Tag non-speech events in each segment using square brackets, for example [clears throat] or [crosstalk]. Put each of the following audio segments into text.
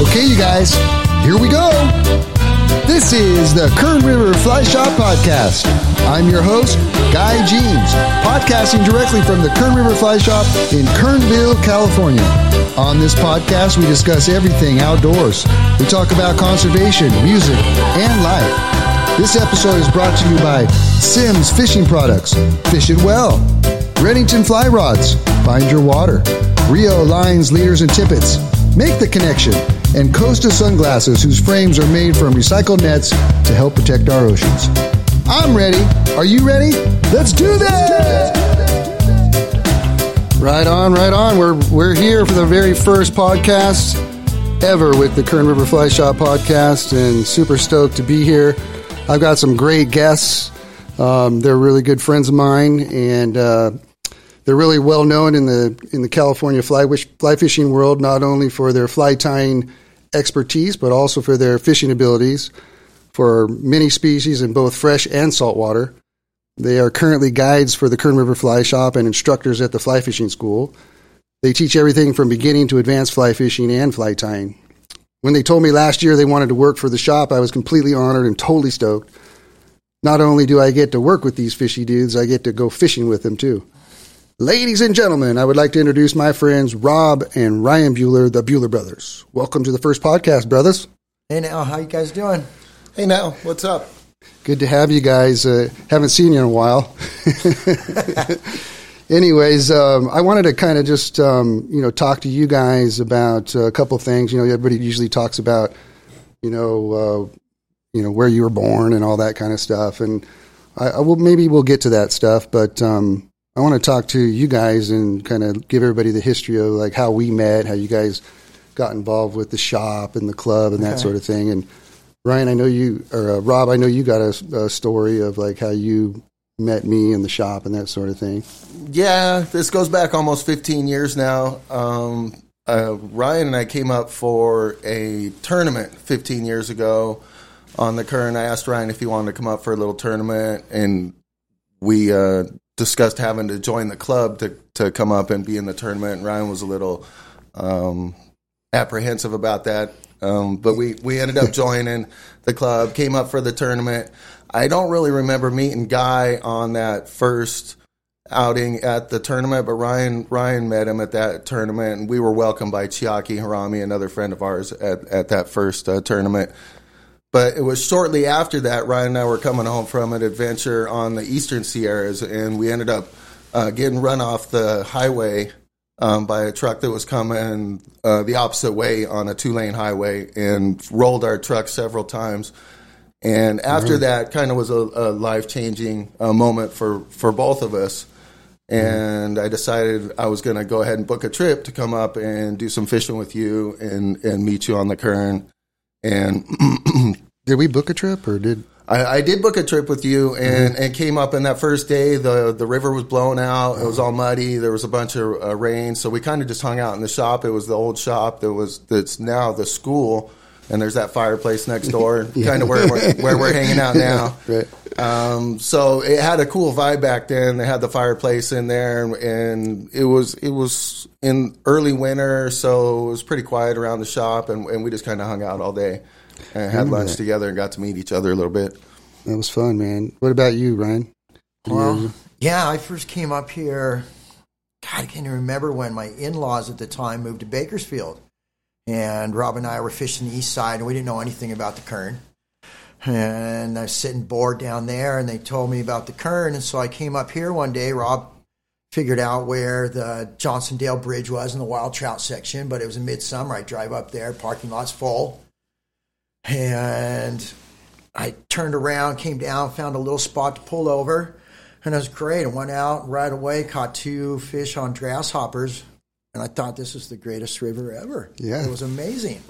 Okay, you guys, here we go. This is the Kern River Fly Shop Podcast. I'm your host, Guy Jeans, podcasting directly from the Kern River Fly Shop in Kernville, California. On this podcast, we discuss everything outdoors. We talk about conservation, music, and life. This episode is brought to you by Simms Fishing Products. Fish it well. Redington Fly Rods. Find your water. Rio Lines, Leaders, and Tippets. Make the connection. And Costa Sunglasses, whose frames are made from recycled nets to help protect our oceans. I'm ready. Are you ready? Let's do this! Right on, right on. We're, we're here for the very first podcast ever with the Kern River Fly Shop podcast, and super stoked to be here. I've got some great guests. Um, they're really good friends of mine, and uh, they're really well known in the in the California fly, wish, fly fishing world, not only for their fly tying expertise, but also for their fishing abilities for many species in both fresh and saltwater. They are currently guides for the Kern River Fly Shop and instructors at the Fly Fishing School. They teach everything from beginning to advanced fly fishing and fly tying. When they told me last year they wanted to work for the shop, I was completely honored and totally stoked. Not only do I get to work with these fishy dudes, I get to go fishing with them too. Ladies and gentlemen, I would like to introduce my friends Rob and Ryan Bueller, the Bueller brothers. Welcome to the first podcast, brothers. Hey now, how you guys doing? Hey now, what's up? Good to have you guys. Uh, haven't seen you in a while. [laughs] Anyways, um, I wanted to kind of just um, you know talk to you guys about uh, a couple things. You know, everybody usually talks about you know uh, you know where you were born and all that kind of stuff, and I, I will maybe we'll get to that stuff, but um, I want to talk to you guys and kind of give everybody the history of like how we met, how you guys got involved with the shop and the club and that Okay. sort of thing. And Ryan, I know you, or uh, Rob, I know you got a, a story of like how you met me in the shop and that sort of thing. Yeah, this goes back almost 15 years now. Um, uh, Ryan and I came up for a tournament 15 years ago on the Kern. I asked Ryan if he wanted to come up for a little tournament, and we uh, discussed having to join the club to, to come up and be in the tournament. And Ryan was a little um, apprehensive about that. Um, but we, we ended up [laughs] joining the club, came up for the tournament. I don't really remember meeting Guy on that first outing at the tournament, but Ryan Ryan met him at that tournament, and we were welcomed by Chiaki Harami, another friend of ours, at, at that first uh, tournament. But it was shortly after that, Ryan and I were coming home from an adventure on the Eastern Sierras, and we ended up uh, getting run off the highway um, by a truck that was coming uh, the opposite way on a two lane highway and rolled our truck several times. And after that, kind of was a, a life changing uh, moment for, for both of us. And I decided I was going to go ahead and book a trip to come up and do some fishing with you and, and meet you on the Kern. And [clears throat] Did we book a trip or did? I, I did book a trip with you and, and came up and that first day the the river was blown out. It was all muddy. There was a bunch of uh, rain. So we kind of just hung out in the shop. It was the old shop that was that's now the school. And there's that fireplace next door [laughs] kind of where we're, where we're hanging out now. [laughs] Right. um, so it had a cool vibe back then. They had the fireplace in there and, and it was it was in early winter. So it was pretty quiet around the shop and, and we just kind of hung out all day and had lunch together and got to meet each other a little bit That was fun, man. What about you, Ryan? Well, yeah, I first came up here. God, I can't even remember when my in-laws at the time moved to Bakersfield, and Rob and I were fishing the east side, and we didn't know anything about the Kern. And I was sitting bored down there, and they told me about the Kern, and so I came up here one day. Rob figured out where the Johnsondale Bridge was in the wild trout section, but it was in midsummer. I drive up there, parking lot's full, and I turned around, came down, found a little spot to pull over, and it was great. I went out right away, caught two fish on grasshoppers, and I thought this was the greatest river ever. Yeah. it was amazing.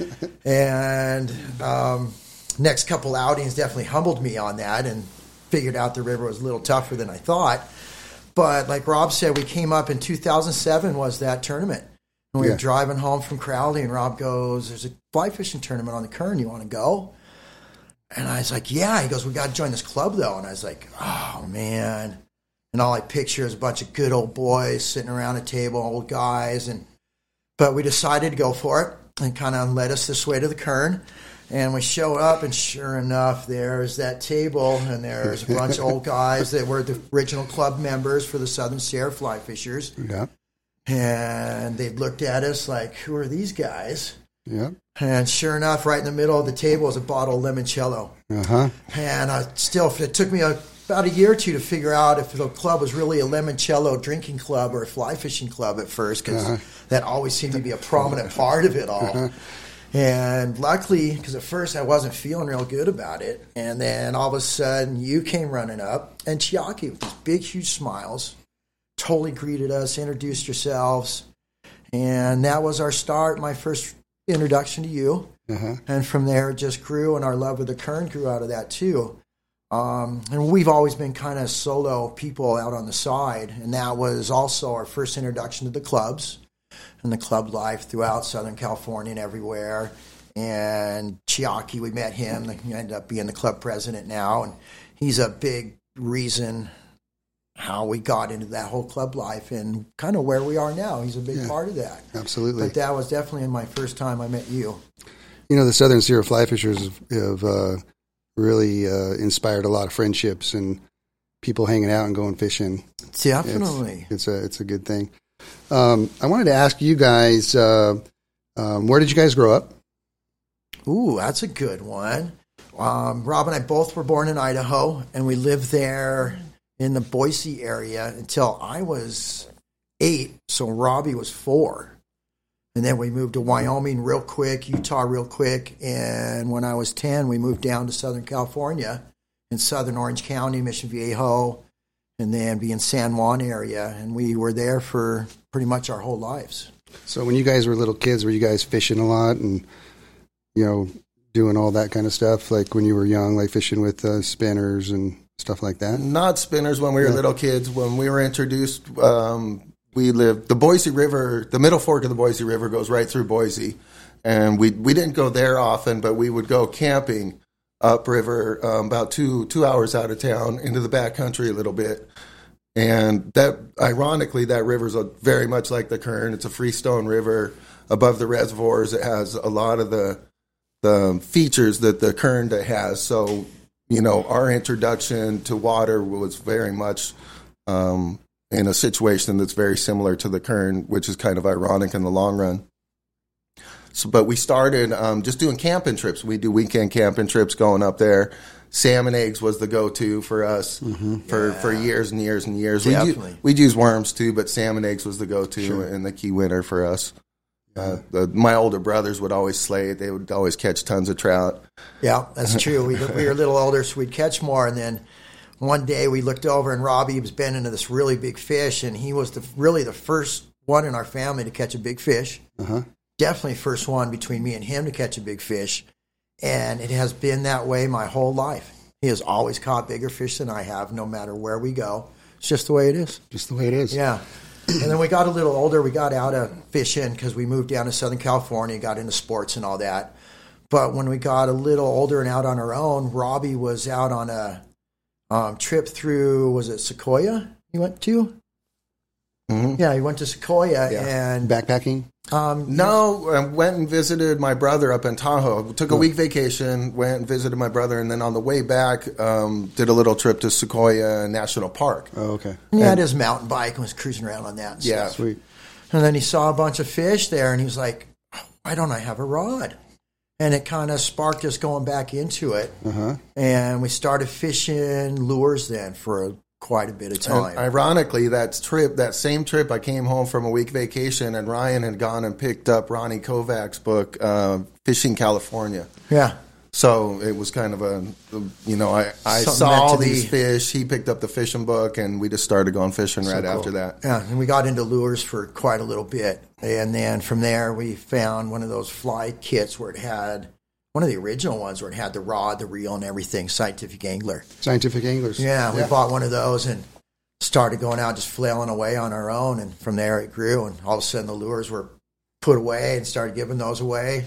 [laughs] and um, next couple outings definitely humbled me on that, and figured out the river was a little tougher than I thought. But like Rob said, we came up in 2007 was that tournament. And we Yeah. were driving home from Crowley, and Rob goes, "There's a fly fishing tournament on the Kern. You want to go?" And I was like, "Yeah." He goes, "We got to join this club though." And I was like, "Oh man!" And all I picture is a bunch of good old boys sitting around a table, old guys, and but we decided to go for it and kind of led us this way to the Kern. And we show up, and sure enough, there's that table, and there's a bunch of old guys that were the original club members for the Southern Sierra Fly Fishers. Yeah. And they looked at us like, who are these guys? Yeah. And sure enough, right in the middle of the table was a bottle of limoncello. Uh-huh. Uh huh. And I still, it took me a, about a year or two to figure out if the club was really a limoncello drinking club or a fly fishing club at first, because uh-huh. that always seemed to be a prominent part of it all. Uh-huh. And luckily, because at first I wasn't feeling real good about it, and then all of a sudden you came running up, and Chiaki with these big, huge smiles, totally greeted us, introduced yourselves, and that was our start. My first introduction to you, Uh-huh. and from there it just grew, and our love of the Kern grew out of that too. Um, and we've always been kind of solo people out on the side, and that was also our first introduction to the clubs and the club life throughout Southern California and everywhere. And Chiaki, we met him. He ended up being the club president now, and he's a big reason how we got into that whole club life and kind of where we are now. He's a big Yeah. part of that. Absolutely. But that was definitely in my first time I met you. You know, the Southern Sierra Fly Fishers have, have uh, really uh, inspired a lot of friendships and people hanging out and going fishing. Definitely. It's a it's a good thing. Um, I wanted to ask you guys, uh, um, where did you guys grow up? Ooh, that's a good one. Um, Rob and I both were born in Idaho, and we lived there in the Boise area until I was eight. So Robbie was four. And then we moved to Wyoming real quick, Utah real quick. And when I was 10, we moved down to Southern California in Southern Orange County, Mission Viejo, and then be in San Juan area. And we were there for pretty much our whole lives. So when you guys were little kids, were you guys fishing a lot and you know doing all that kind of stuff? Like when you were young, like fishing with uh, spinners and stuff like that. Not spinners when we were little kids. When we were introduced, um, we lived the Boise River. The middle fork of the Boise River goes right through Boise, and we we didn't go there often, but we would go camping upriver, um, about two two hours out of town into the back country a little bit. And that, ironically, that river's a, very much like the Kern. It's a freestone river above the reservoirs. It has a lot of the the features that the Kern has. So, you know, our introduction to water was very much um, in a situation that's very similar to the Kern, which is kind of ironic in the long run. So, but we started um, just doing camping trips. We do weekend camping trips going up there. Salmon eggs was the go-to for us for, for years and years and years. Definitely. we'd use worms too, but salmon eggs was the go-to and the key winner for us. Uh, the, my older brothers would always slay it. They would always catch tons of trout. Yeah, that's true. We, we were a little older, so we'd catch more. And then one day we looked over, and Robbie was bending into this really big fish, and he was the, really the first one in our family to catch a big fish. Uh-huh. Definitely first one between me and him to catch a big fish. and it has been that way my whole life. He has always caught bigger fish than I have, no matter where we go. It's just the way it is. Just the way it is. Yeah. And then we got a little older. We got out of fishing because we moved down to Southern California, got into sports and all that. But when we got a little older and out on our own, Robbie was out on a um, trip through, was it Sequoia he went to? Mhm. Yeah, he went to Sequoia Yeah. and Backpacking. Um, No, I went and visited my brother up in Tahoe. Took a week vacation, went and visited my brother, and then on the way back, um, did a little trip to Sequoia National Park. Oh, okay. he had his mountain bike and was cruising around on that. And Yeah. stuff. Sweet. And then he saw a bunch of fish there, and he was like, "Why don't I have a rod?" And it kind of sparked us going back into it, Uh-huh. and we started fishing lures then for quite a bit of time. And ironically, that trip, that same trip, I came home from a week vacation, and Ryan had gone and picked up Ronnie Kovach's book, uh, Fishing California. yeah, So it was kind of a, you know, I, I Something saw all these be. fish. He picked up the fishing book, and we just started going fishing right after that. yeah. And we got into lures for quite a little bit, and then from there we found one of those fly kits where it had one of the original ones where it had the rod, the reel, and everything. Scientific Angler. Scientific anglers. Yeah, we bought one of those and started going out just flailing away on our own. And from there it grew. And all of a sudden the lures were put away and started giving those away.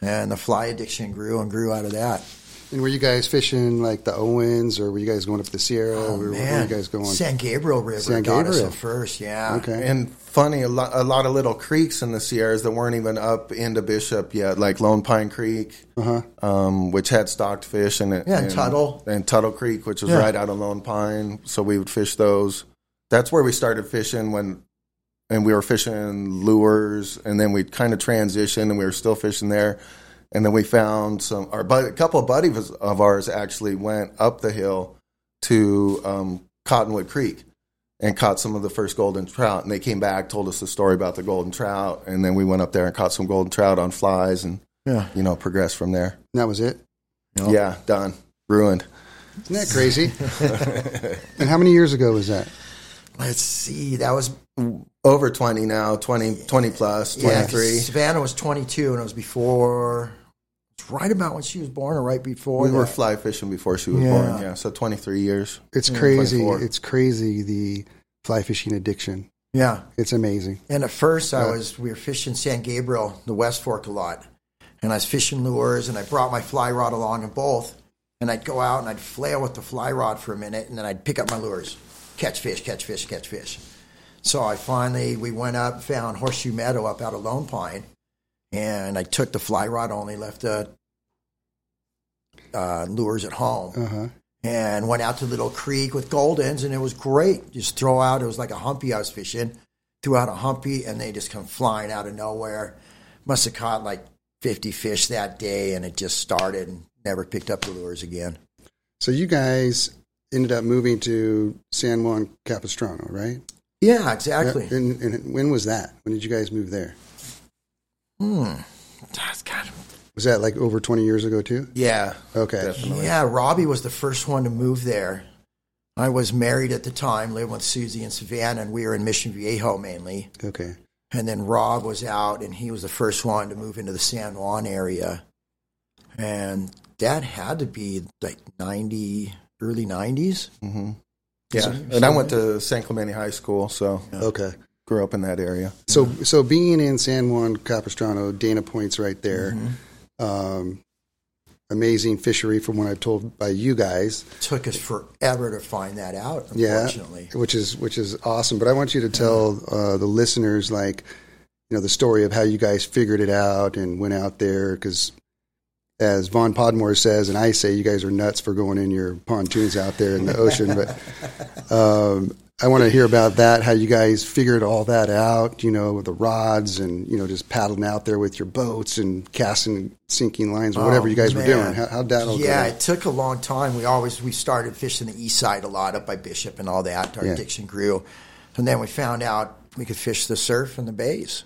And the fly addiction grew and grew out of that. And were you guys fishing like the Owens, or were you guys going up the Sierra? Oh, where, where man. were you guys going? San Gabriel River San got us Gabriel. at first, yeah. Okay. And funny, a lot, a lot of little creeks in the Sierras that weren't even up into Bishop yet, like Lone Pine Creek, Uh-huh. um, which had stocked fish, and Yeah, and Tuttle. and Tuttle Creek, which was Yeah. right out of Lone Pine. So we would fish those. That's where we started fishing when, and we were fishing lures, and then we kind of transitioned, and we were still fishing there. And then we found some. Our bud, a couple of buddies of ours actually went up the hill to um, Cottonwood Creek and caught some of the first golden trout. And they came back, told us the story about the golden trout, and then we went up there and caught some golden trout on flies, and Yeah. you know progressed from there. And that was it. Yep. Yeah, done, ruined. Isn't that crazy? [laughs] and how many years ago was that? Let's see. That was Over twenty now, 20, 20 plus, twenty yeah, 'cause three. Savannah was 22, and it was before, it's right about when she was born or right before. we were fly fishing before she was Yeah. born. Yeah, so twenty three years. It's crazy. 24. It's crazy the fly fishing addiction. yeah. It's amazing. And at first, I was we were fishing San Gabriel, the West Fork, a lot, and I was fishing lures, and I brought my fly rod along in both, and I'd go out and I'd flail with the fly rod for a minute, and then I'd pick up my lures, catch fish, catch fish, catch fish. So I finally we went up, found Horseshoe Meadow up out of Lone Pine, and I took the fly rod only, left the uh, lures at home Uh huh. and went out to Little Creek with Goldens, and it was great. Just throw out, it was like a humpy I was fishing. Threw out a humpy, and they just come flying out of nowhere. Must have caught like 50 fish that day, and it just started and never picked up the lures again. So you guys ended up moving to San Juan Capistrano, right? Yeah, exactly. Yeah, And, and when was that? When did you guys move there? Hmm. That's kind of. Was that like over 20 years ago too? Yeah, Okay. definitely. Yeah, Robbie was the first one to move there. I was married at the time, living with Susie and Savannah, and we were in Mission Viejo mainly. Okay. And then Rob was out, and he was the first one to move into the San Juan area. And that had to be like 90, early 90s. hmm Yeah, So- and I went to San Clemente High School, so Okay. grew up in that area. So so being in San Juan Capistrano, Dana Point's right there. Mm-hmm. Um, amazing fishery from what I've told by you guys. Took us forever to find that out, Yeah, which is which is awesome. But I want you to tell uh, the listeners like you know the story of how you guys figured it out and went out there because. As Vaughn Podmore says, and I say, you guys are nuts for going in your pontoons out there in the [laughs] ocean. But um, I want to hear about that. How you guys figured all that out? You know, with the rods and you know just paddling out there with your boats and casting sinking lines or whatever Oh, you guys were doing. How, how'd that all Yeah, it took a long time. We always we started fishing the east side a lot up by Bishop and all that. Our Yeah. addiction grew, and then we found out we could fish the surf and the bays.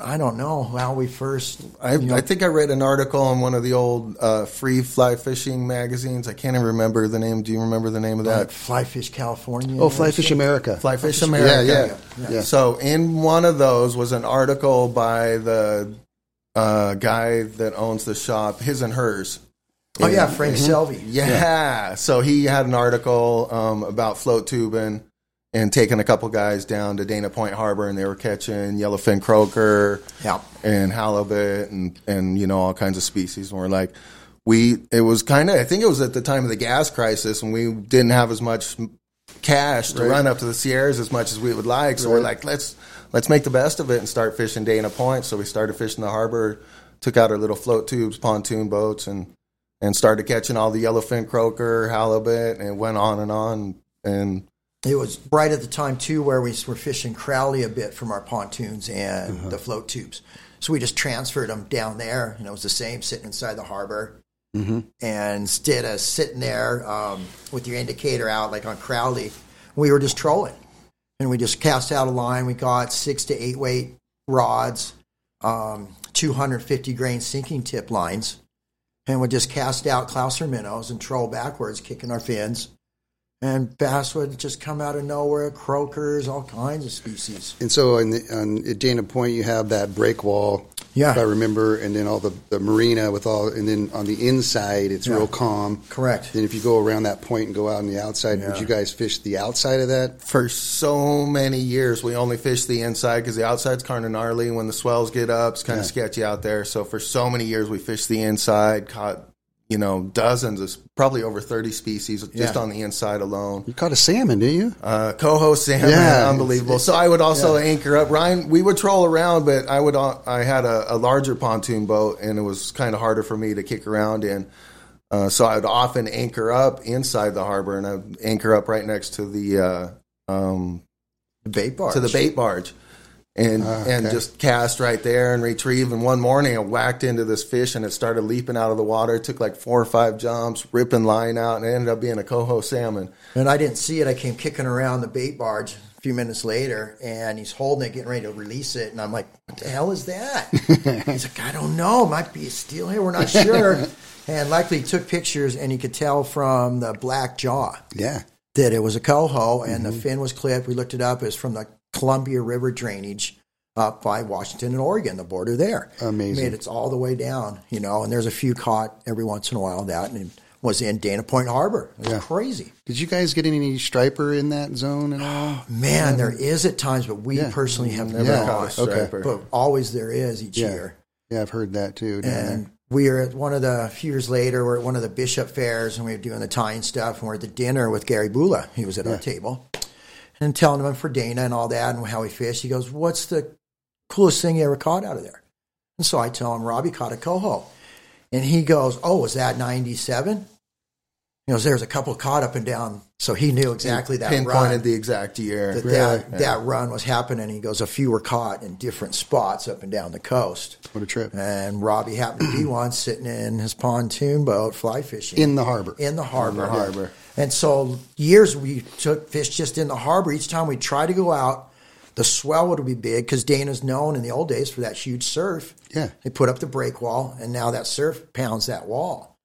And I don't know how we first. I, you know, I think I read an article in one of the old uh, free fly fishing magazines. I can't even remember the name. Do you remember the name of like that? Fly Fish California. Oh, Fly Fish America. Fly Fish Yeah, America. yeah, yeah. So in one of those was an article by the uh, guy that owns the shop, his and hers. Oh yeah, Frank Selvey. Yeah. So he had an article um, about float tubing and taking a couple guys down to Dana Point Harbor, and they were catching yellowfin croaker Yeah. and halibut and and you know all kinds of species. And we're like, we it was kind of I think it was at the time of the gas crisis, and we didn't have as much cash to run up to the Sierras as much as we would like. So we're like, let's let's make the best of it and start fishing Dana Point. So we started fishing the harbor, took out our little float tubes, pontoon boats, and and started catching all the yellowfin croaker, halibut, and it went on and on. And It was right at the time too where we were fishing Crowley a bit from our pontoons and the float tubes. So we just transferred them down there, and it was the same sitting inside the harbor. And instead of sitting there um, with your indicator out like on Crowley, we were just trolling, and we just cast out a line. We got six to eight weight rods, um, 250 grain sinking tip lines, and would just cast out Clouser minnows and troll backwards, kicking our fins and bass would just come out of nowhere, croakers, all kinds of species. And so on, the, on at Dana Point, you have that break wall, Yeah. if I remember, and then all the, the marina with all, and then on the inside, it's Yeah. real calm. Correct. Then if you go around that point and go out on the outside, would you guys fish the outside of that? for so many years, we only fished the inside because the outside's kind of gnarly. When the swells get up, it's kind of Yeah. sketchy out there. So for so many years, we fished the inside, caught you know dozens of probably over thirty species just Yeah. on the inside alone. You caught a salmon, didn't you? Uh, coho salmon, Yeah. [laughs] unbelievable. So I would also anchor up. Ryan, we would troll around, but I would. uh, I had a, a larger pontoon boat, and it was kind of harder for me to kick around in. Uh, so I would often anchor up inside the harbor, and I would anchor up right next to the uh, um, The bait barge. to the bait barge and Ah, and okay. just cast right there and retrieve. And one morning I whacked into this fish and it started leaping out of the water. It took like four or five jumps, ripping line out, and it ended up being a coho salmon. And I didn't see it. I came kicking around the bait barge a few minutes later, and he's holding it, getting ready to release it. And I'm like, "What the hell is that?" [laughs] he's like, "I don't know. Might be a steelhead. here. We're not sure." [laughs] and he took pictures, and he could tell from the black jaw Yeah. that it was a coho, and the fin was clipped. We looked it up. It was from the Columbia River drainage up by Washington and Oregon, the border there. Amazing. Made it all the way down, you know. And there's a few caught every once in a while. That and it was in Dana Point Harbor. It was Yeah. crazy. Did you guys get any striper in that zone at all? [gasps] Man, there is at times, but we Yeah. personally have never Yeah. caught. Okay. striper. But always there is each Yeah. year. Yeah, I've heard that too. down there. And we are at one of the a few years later. We're at one of the Bishop fairs, and we were doing the tying stuff. And we're at the dinner with Gary Bulla. He was at our table, and telling him for Dana and all that, and how he fished. He goes, "What's the coolest thing you ever caught out of there?" And so I tell him, "Robbie caught a coho," and he goes, "Oh, was that '97?" He goes, "There's a couple caught up and down." So he knew exactly that Pinpointed run the exact year. that Really? that, that run was happening. He goes, a few were caught in different spots up and down the coast. What a trip. And Robbie happened to be one sitting in his pontoon boat fly fishing In the harbor. in the harbor. In the harbor. And so years we took fish just in the harbor. Each time we try to go out, the swell would be big because Dana's known in the old days for that huge surf. Yeah. They put up the break wall, and now that surf pounds that wall.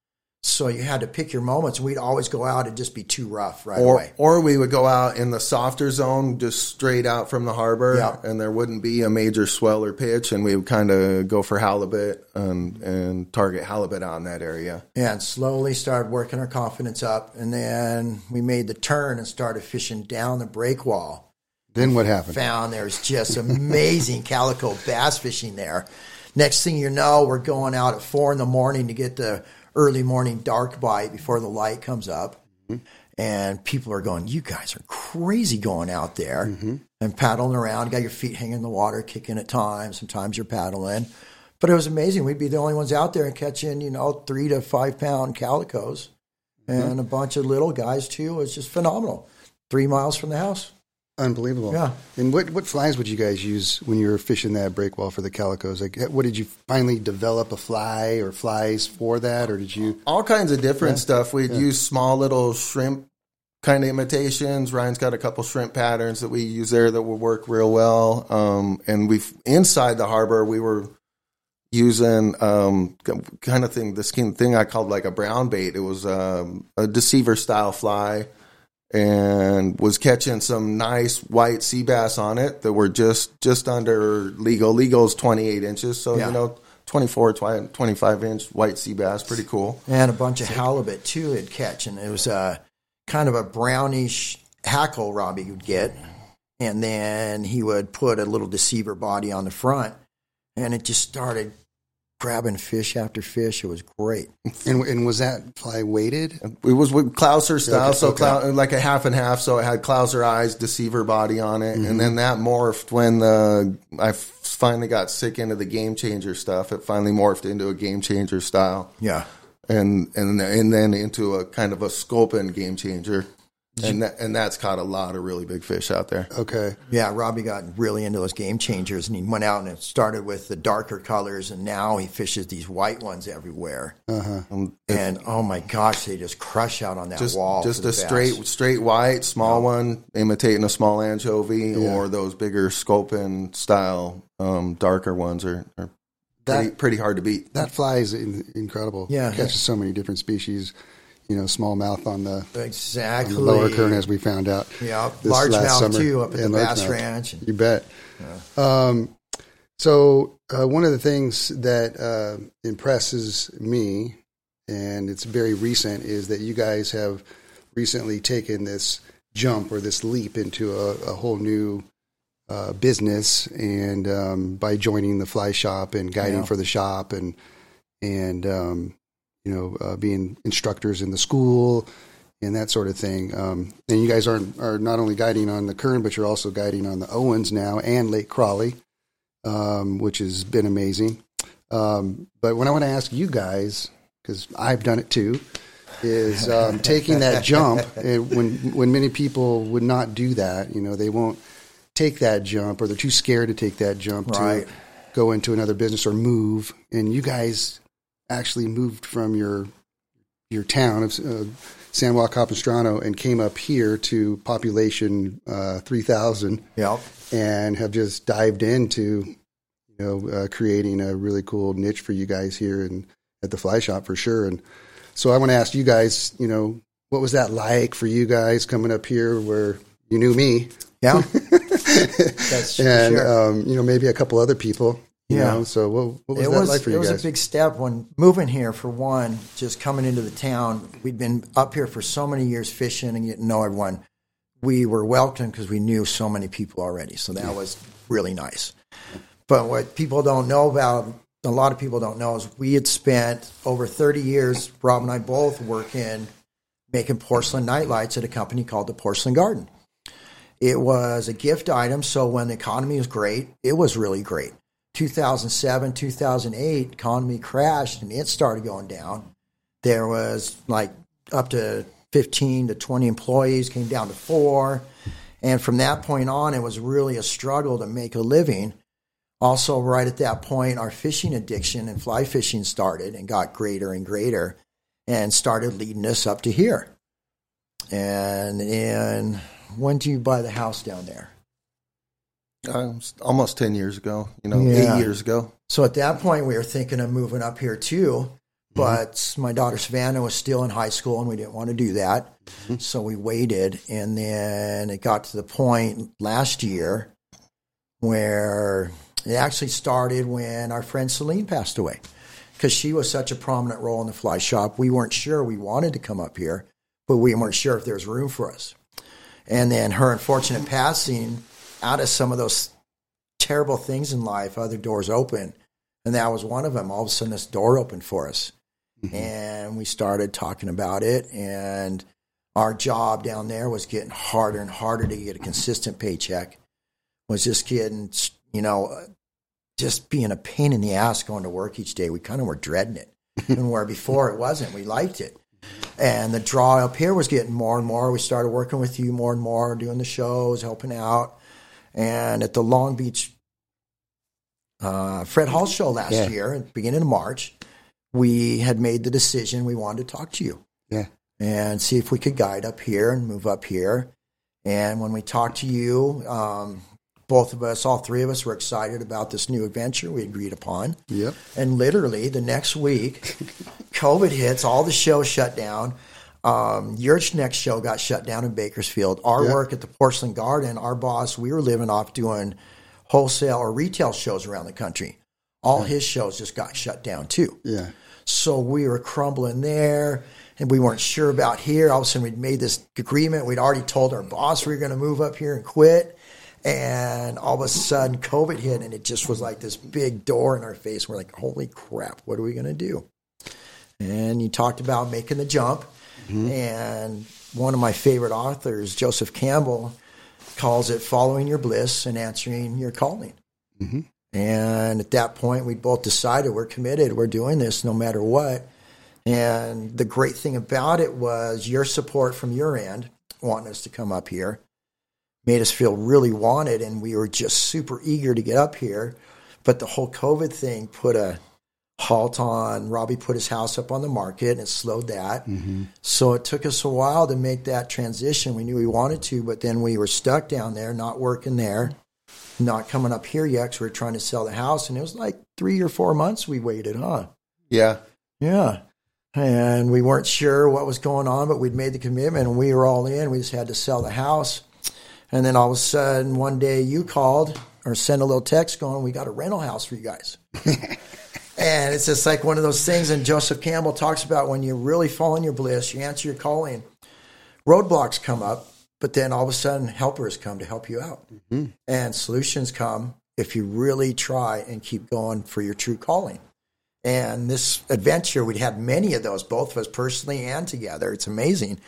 So you had to pick your moments. We'd always go out and just be too rough right Or, away. or we would go out in the softer zone, just straight out from the harbor, Yeah. and there wouldn't be a major swell or pitch, and we would kind of go for halibut and, and target halibut on that area. Yeah, and slowly started working our confidence up. And then we made the turn and started fishing down the break wall. Then what happened? Found there's just amazing calico bass fishing there. Next thing you know, we're going out at four in the morning to get the early morning dark bite before the light comes up. Mm-hmm. And people are going, You guys are crazy going out there mm-hmm. and paddling around. You got your feet hanging in the water, kicking at times. Sometimes you're paddling. But it was amazing. We'd be the only ones out there and catching, you know, three to five pound calicos mm-hmm. and a bunch of little guys too. It was just phenomenal. Three miles from the house. Unbelievable. Yeah. And what what flies would you guys use when you were fishing that break wall for the calicos? Like, what did you finally develop a fly or flies for that, or did you? all kinds of different stuff. We'd use small little shrimp kind of imitations. Ryan's got a couple shrimp patterns that we use there that will work real well. Um, and we've inside the harbor, we were using um, kind of thing, this kind of thing I called like a brown bait. It was um, a deceiver style fly and was catching some nice white sea bass on it that were just just under legal. Legal's 28 inches. So, Yeah. you know, 24, 25 inch white sea bass, pretty cool. and a bunch of halibut too. He'd catch, and it was a kind of a brownish hackle Robbie would get, and then he would put a little deceiver body on the front, and it just started grabbing fish after fish. It was great. And, and was that fly weighted? It was with Clouser style, Okay, so okay. Clou- like a half and half. So it had Clouser eyes, deceiver body on it, and mm-hmm. then that morphed when the I finally got sick into the game changer stuff. It finally morphed into a game changer style, Yeah, and and and then into a kind of a sculpin game changer, and that, and that's caught a lot of really big fish out there. Okay. yeah. Robbie got really into those game changers, and he went out and it started with the darker colors, and now he fishes these white ones everywhere. Uh Um, And oh my gosh, they just crush out on that just wall. just a the bass. straight straight white small one imitating a small anchovy or those bigger sculpin style um, darker ones are, are pretty, That- pretty hard to beat That fly is in, incredible. Yeah. Catches so many different species. You know, smallmouth on the, on Exactly. the lower Kern, as we found out. Yeah, largemouth too up at the Bass. Ranch. And, You bet. Um, so uh, one of the things that uh, impresses me, and it's very recent, is that you guys have recently taken this jump or this leap into a, a whole new uh, business, and um, by joining the fly shop and guiding Yeah. for the shop, and and um, you know uh, being instructors in the school and that sort of thing. Um, and you guys are are not only guiding on the Kern, but you're also guiding on the Owens now and Lake Crowley, um, which has been amazing. Um, but when I want to ask you guys, because I've done it too, is um, [laughs] taking that jump and when when many people would not do that. You know, they won't take that jump, or they're too scared to take that jump Right. to go into another business or move. And you guys actually moved from your your town of uh, San Juan Capistrano and came up here to population uh, 3,000 Yep. and have just dived into, you know, uh, creating a really cool niche for you guys here and at the fly shop for sure. And so I want to ask you guys, you know, what was that like for you guys coming up here where you knew me Yeah. [laughs] That's and, sure. um, you know, maybe a couple other people, you Yeah. know, so what, what was it that was like for you? it was a big step when moving here. For one, just coming into the town, we'd been up here for so many years fishing and getting to know everyone. We were welcomed because we knew so many people already, so that was really nice. But what people don't know about, a lot of people don't know, is we had spent over 30 years, Rob and I both working making porcelain nightlights at a company called the Porcelain Garden. It was a gift item, so when the economy was great, it was really great. 2007, 2008, economy crashed and it started going down. There was like up to 15 to 20 employees, came down to four. And from that point on, it was really a struggle to make a living. Also, right at that point, our fishing addiction and fly fishing started and got greater and greater and started leading us up to here. And, and when did you buy the house down there? Uh, almost 10 years ago, you know, Yeah. eight years ago. So at that point, we were thinking of moving up here too. But my daughter Savannah was still in high school, and we didn't want to do that. So we waited, and then it got to the point last year where it actually started when our friend Celine passed away, because she was such a prominent role in the fly shop. We weren't sure we wanted to come up here, but we weren't sure if there was room for us. And then her unfortunate passing, out of some of those terrible things in life, other doors open. And that was one of them. All of a sudden, this door opened for us. Mm-hmm. And we started talking about it. And our job down there was getting harder and harder to get a consistent paycheck, was just getting, you know, just being a pain in the ass going to work each day. We kind of were dreading it. [laughs] and where before it wasn't, we liked it. And the draw up here was getting more and more. We started working with you more and more, doing the shows, helping out. And at the Long Beach uh, Fred Hall show last Yeah. year, at the beginning of March, we had made the decision we wanted to talk to you Yeah. and see if we could guide up here and move up here. And when we talked to you, um, both of us, all three of us, were excited about this new adventure we agreed upon. Yep. And literally the next week, [laughs] COVID hits, all the shows shut down. Um, your next show got shut down in Bakersfield. Our Yeah. work at the Porcelain Garden, our boss, we were living off doing wholesale or retail shows around the country. All his shows just got shut down too. Yeah. So we were crumbling there and we weren't sure about here. All of a sudden, we'd made this agreement. We'd already told our boss we were going to move up here and quit. And all of a sudden, COVID hit, and it just was like this big door in our face. We're like, holy crap, what are we going to do? And you talked about making the jump. And one of my favorite authors, Joseph Campbell, calls it following your bliss and answering your calling. Mm-hmm. And at that point, we both decided we're committed. We're doing this no matter what. And the great thing about it was your support from your end, wanting us to come up here, made us feel really wanted. And we were just super eager to get up here. But the whole COVID thing put a halt on. Robbie put his house up on the market and it slowed that. Mm-hmm. So it took us a while to make that transition. We knew we wanted to, but then we were stuck down there, not working there not coming up here yet because we were trying to sell the house. And it was like three or four months we waited, huh? Yeah. Yeah. And we weren't sure what was going on, but we'd made the commitment and we were all in. We just had to sell the house. And then all of a sudden, one day you called or sent a little text going, We got a rental house for you guys. [laughs] and it's just like one of those things. And Joseph Campbell talks about when you really fall in your bliss, you answer your calling, roadblocks come up, but then all of a sudden helpers come to help you out. Mm-hmm. And solutions come if you really try and keep going for your true calling. And this adventure, we'd had many of those, both of us personally and together. It's amazing.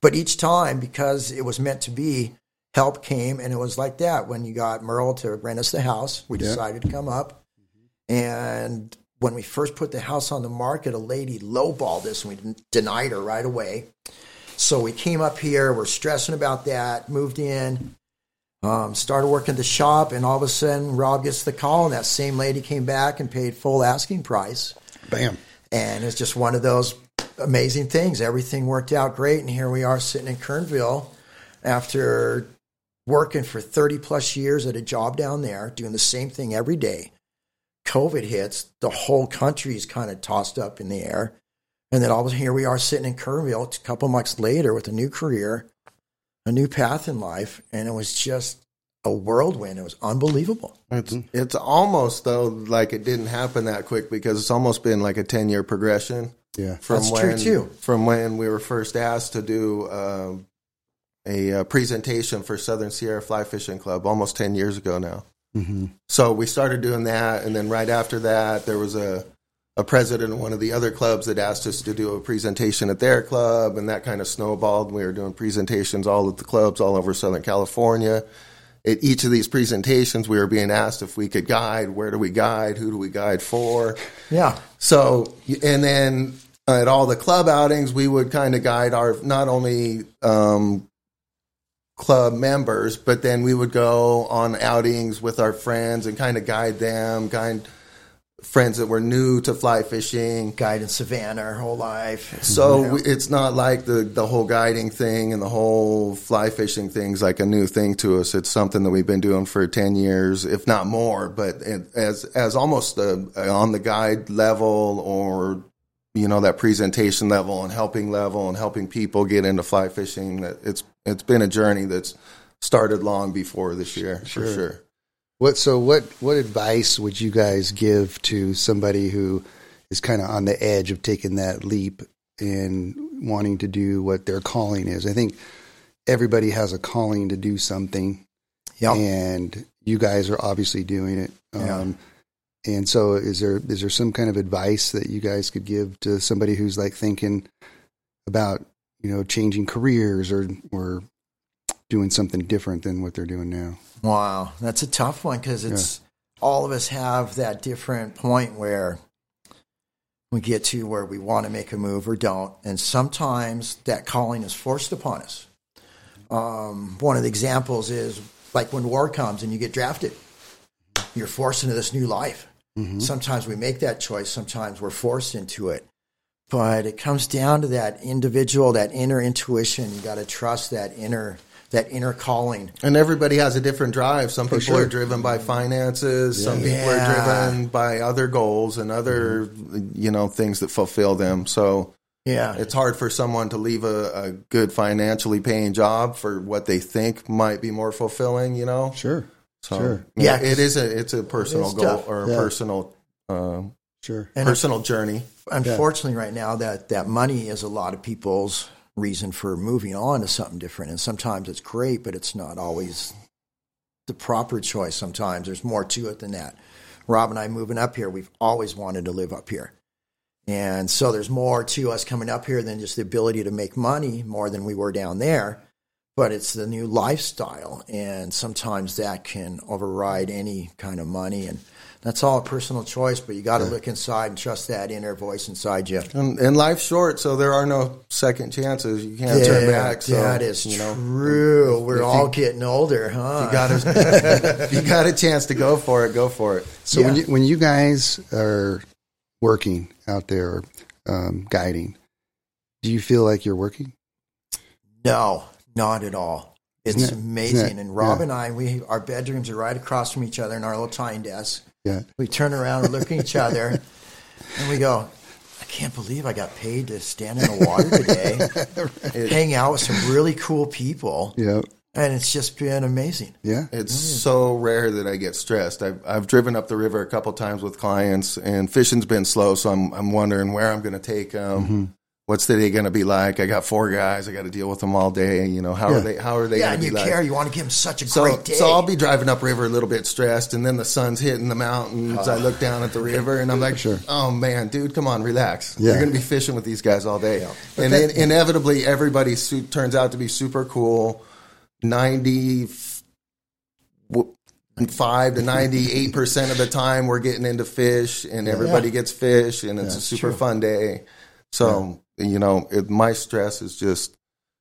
But each time, because it was meant to be, help came. And it was like that when you got Merle to rent us the house. We decided to come up. Mm-hmm. And when we first put the house on the market, a lady lowballed us and we denied her right away. So we came up here, we're stressing about that, moved in, um, started working the shop, and all of a sudden Rob gets the call, and that same lady came back and paid full asking price. Bam. And it's just one of those amazing things. Everything worked out great, and here we are sitting in Kernville after working for 30 plus years at a job down there, doing the same thing every day. COVID hits, the whole country's kind of tossed up in the air. And then all of a sudden, here we are sitting in Kernville a couple months later with a new career, a new path in life. And it was just a whirlwind. It was unbelievable. It's it's almost though like it didn't happen that quick because it's almost been like a ten year progression. Yeah. From That's true, too. from when we were first asked to do um a, uh presentation for Southern Sierra Fly Fishing Club almost ten years ago now. Mm-hmm. So we started doing that, and then right after that, there was a a president of one of the other clubs that asked us to do a presentation at their club, and that kind of snowballed. We were doing presentations all at the clubs all over Southern California. At each of these presentations, we were being asked if we could guide. Where do we guide? Who do we guide for? Yeah. So, and then at all the club outings, we would kind of guide our not only um, club members, but then we would go on outings with our friends and kind of guide them, guide friends that were new to fly fishing. Guide in Savannah our whole life. Mm-hmm. So we, it's not like the the whole guiding thing and the whole fly fishing thing's like a new thing to us. It's something that we've been doing for ten years, if not more. But it, as as almost a, uh, on the guide level or you know that presentation level and helping level and helping people get into fly fishing. that It's it's been a journey that's started long before this year for sure. What so what what advice would you guys give to somebody who is kind of on the edge of taking that leap and wanting to do what their calling is? I think everybody has a calling to do something, Yeah. and you guys are obviously doing it. Yeah. Um, and so, is there is there some kind of advice that you guys could give to somebody who's like thinking about you know changing careers or or doing something different than what they're doing now? Wow, that's a tough one because it's all of us have that different point where we get to where we want to make a move or don't, and sometimes that calling is forced upon us. Um, one of the examples is like when war comes and you get drafted, you're forced into this new life. Sometimes we make that choice, sometimes we're forced into it. But it comes down to that individual, that inner intuition. You got to trust that inner that inner calling. And everybody has a different drive. Some people sure. are driven by finances. Some people Yeah. are driven by other goals and other, you know, things that fulfill them. So Yeah. it's hard for someone to leave a, a good financially paying job for what they think might be more fulfilling. You know, Sure. so Sure. yeah, Yeah, it is a it's a personal goal tough. or a Yeah. personal um, Sure. Personal journey. Unfortunately, right now, that that money is a lot of people's reason for moving on to something different. And sometimes it's great, but it's not always the proper choice. Sometimes there's more to it than that. Rob and I moving up here, we've always wanted to live up here. And so there's more to us coming up here than just the ability to make money more than we were down there. But it's the new lifestyle. And sometimes that can override any kind of money. And that's all a personal choice, but you got to look inside and trust that inner voice inside you. And, and life's short, so there are no second chances. You can't turn back. So, that is you know, true. We're all you- getting older, huh? you got a, [laughs] [laughs] you got a chance to go for it, go for it. So when you when you guys are working out there um, guiding, do you feel like you're working? no, not at all. It's it- amazing. it? And Rob Yeah. and I, we our bedrooms are right across from each other in our little tying desk. Yeah. We turn around and look at each other, [laughs] and we go, "I can't believe I got paid to stand in the water today, [laughs] hang out with some really cool people, Yeah. and it's just been amazing." Yeah. It's so rare that I get stressed. I've, I've driven up the river a couple times with clients, and fishing's been slow, so I'm I'm wondering where I'm going to take them. Mm-hmm. What's the day going to be like? I got four guys. I got to deal with them all day. You know how Yeah. are they? How are they Yeah, and you be like? care. You want to give them such a So, great day. so I'll be driving upriver a little bit stressed, and then the sun's hitting the mountains. I look down at the river, and I'm like, Sure. "Oh man, dude, come on, relax. Yeah. You're going to be fishing with these guys all day." And then inevitably, everybody su- turns out to be super cool. Ninety five to ninety eight percent of the time, we're getting into fish, and everybody gets fish, and it's a super fun day. So you know, it, my stress is just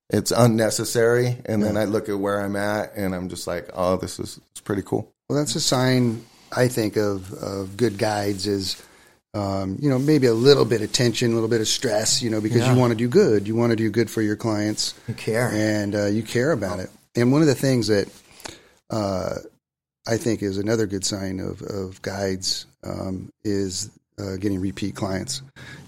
it's unnecessary. And then I look at where I'm at, and I'm just like, oh, this is it's pretty cool. Well, that's a sign, I think, of, of good guides is, um, you know, maybe a little bit of tension, a little bit of stress, you know, because Yeah. you want to do good. You want to do good for your clients. You care. And uh, you care about it. And one of the things that uh, I think is another good sign of, of guides um, is uh, getting repeat clients.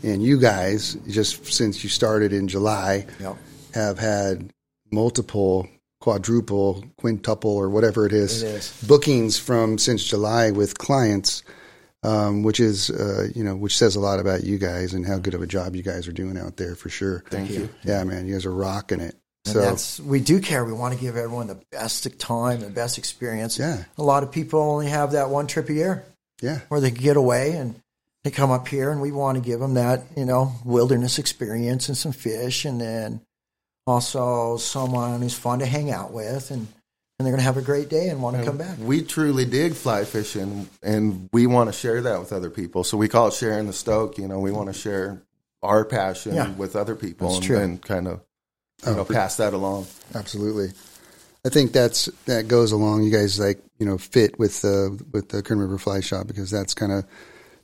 And you guys, just since you started in July, Yep. have had multiple quadruple, quintuple, or whatever it is, It is. bookings from since July with clients, um, which is uh, you know which says a lot about you guys and how good of a job you guys are doing out there for sure. Thank you. Yeah, man, you guys are rocking it. And So that's we do care. We want to give everyone the best time, the best experience. Yeah. A lot of people only have that one trip a year yeah, where they can get away and they come up here and we want to give them that, you know, wilderness experience and some fish and then also someone who's fun to hang out with and, and they're going to have a great day and want to come back. We truly dig fly fishing, and we want to share that with other people. So we call it sharing the stoke. You know, we want to share our passion Yeah. with other people, That's and true. then kind of you Oh, know pass that along. absolutely. I think that's that goes along. You guys like you know fit with the with the Kern River Fly Shop because that's kind of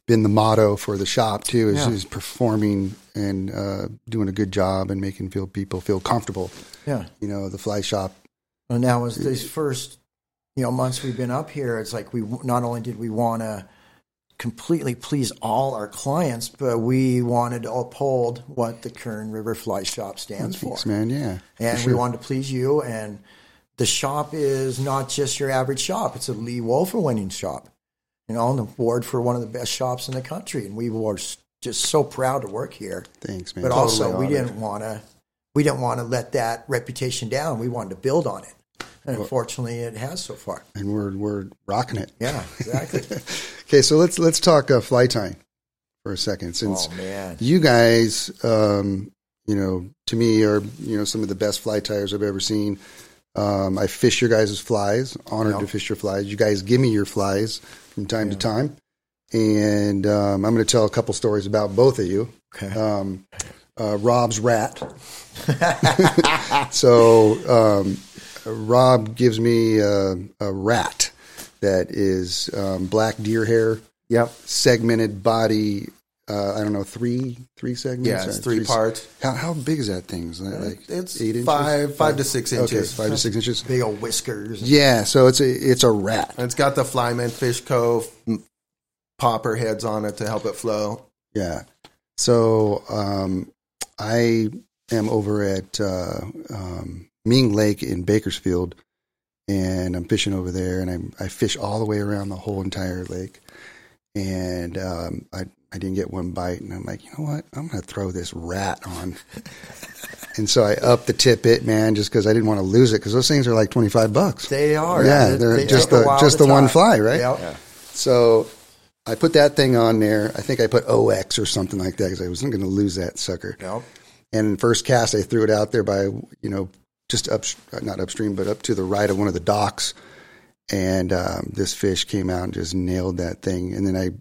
been the motto for the shop too. Is, Yeah. is performing and uh, doing a good job and making feel people feel comfortable. Yeah. You know, the fly shop And now, as these first, you know, months we've been up here, it's like we not only did we want to completely please all our clients, but we wanted to uphold what the Kern River Fly Shop stands for, man. Yeah, and for we wanted to please you. And the shop is not just your average shop; it's a Lee Wulff winning shop. You know, on the board for one of the best shops in the country, and we were just so proud to work here. Thanks, man. But also, Totally we didn't want to we didn't want to let that reputation down. We wanted to build on it, and unfortunately, it has so far. and we're we're rocking it. Yeah, exactly. [laughs] Okay, so let's let's talk uh, fly tying for a second, since oh you guys, um, you know, to me are you know some of the best fly tires I've ever seen. Um, I fish your guys' flies. Honored Yeah. to fish your flies. You guys give me your flies from time to time, and um, I'm going to tell a couple stories about both of you. okay, Um, uh, Rob's rat. [laughs] [laughs] so um, Rob gives me a, a rat that is um, black deer hair, Yep. segmented body. Uh, I don't know, three three segments. Yeah, it's Uh, three parts. How, how big is that thing? Is that like It's eight inches? five five to six Okay, inches. five to six inches. big old whiskers. Yeah, so it's a it's a rat. And It's got the Flymen Fish Co popper heads on it to help it flow. Yeah. So um, I am over at uh, um, Ming Lake in Bakersfield, and I'm fishing over there, and I'm, I fish all the way around the whole entire lake. And um, I I didn't get one bite, and I'm like, you know what? I'm gonna throw this rat on. [laughs] and so I upped the tippet, man, just because I didn't want to lose it, because those things are like 25 bucks. They are. Yeah, They- they're they just the just to the one fly, right? Yep. So I put that thing on there. I think I put 0X or something like that because I wasn't going to lose that sucker. Yep. And first cast, I threw it out there by you know just up not upstream, but up to the right of one of the docks, and um, this fish came out and just nailed that thing. And then I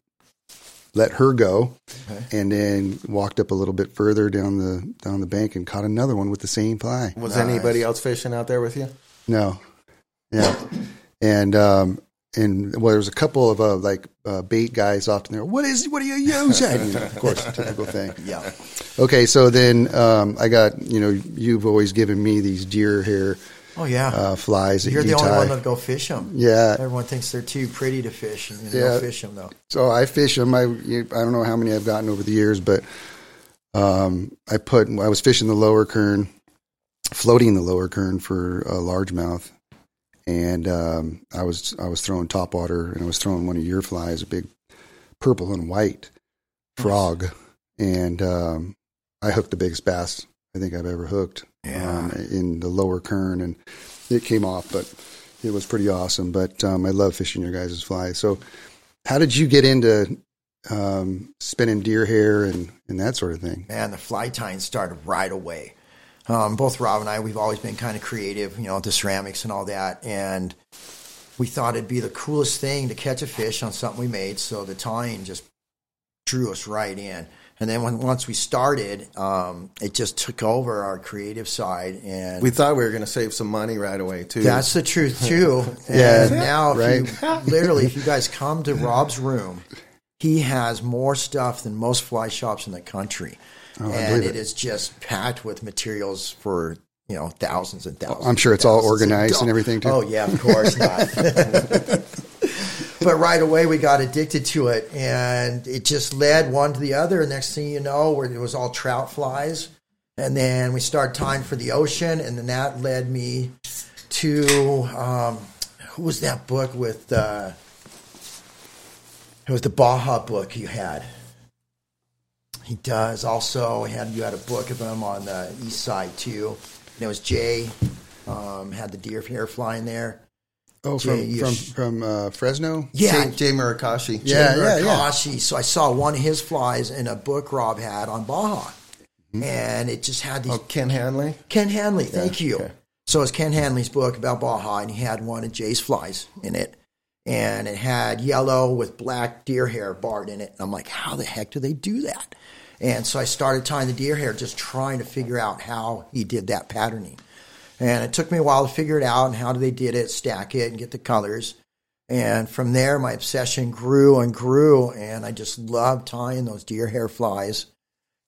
let her go, and then walked up a little bit further down the down the bank and caught another one with the same fly. Was anybody else fishing out there with you? No, yeah, and um, and well, there was a couple of uh, like uh, bait guys off in there. What is? What are you using? [laughs] of course, typical thing. Yeah. Okay, so then um, I got you know you've always given me these deer hair Oh yeah. uh, flies You're the only one that'll go fish them. Yeah. Everyone thinks they're too pretty to fish, and you Yeah. don't fish them though. So I fish them. I I don't know how many I've gotten over the years, but um, I put I was fishing the lower kern, floating the lower kern for a largemouth, and um, I was I was throwing top water and I was throwing one of your flies, a big purple and white frog, and um, I hooked the biggest bass I think I've ever hooked Yeah. um, in the lower kern, and it came off, but it was pretty awesome. But um, I love fishing your guys' flies. So, how did you get into um, spinning deer hair and, and that sort of thing? Man, the fly tying started right away. Um, both Rob and I, we've always been kind of creative, you know, with the ceramics and all that. And we thought it'd be the coolest thing to catch a fish on something we made. So the tying just drew us right in. And then when, once we started, um, it just took over our creative side. And We thought we were going to save some money right away too. that's the truth [laughs] too. Yeah, And now, if right. you, [laughs] literally, if you guys come to Rob's room, he has more stuff than most fly shops in the country, Oh, and it it. is just packed with materials for you know thousands and thousands. I'm sure it's all organized and dollars. everything, too. Oh yeah, of course not. [laughs] but right away we got addicted to it, and it just led one to the other. Next thing you know, where it was all trout flies, and then we started tying for the ocean, and then that led me to um, who was that book with? Uh, it was the Baja book you had. He does also had you had a book of him on the east side too. And it was Jay um, had the deer hair flying there. Oh, Jay, from from from uh, Fresno. Yeah, Jay, Jay Murakoshi. Yeah, Jay yeah, yeah. So I saw one of his flies in a book Rob had on Baja, and it just had these Oh, Ken Hanley. Ken Hanley, thank you. okay. So it's Ken Hanley's book about Baja, and he had one of Jay's flies in it. And it had yellow with black deer hair barred in it. And I'm like, how the heck do they do that? And so I started tying the deer hair, just trying to figure out how he did that patterning. And it took me a while to figure it out and how do they did it, stack it, and get the colors. And from there, my obsession grew and grew, and I just loved tying those deer hair flies.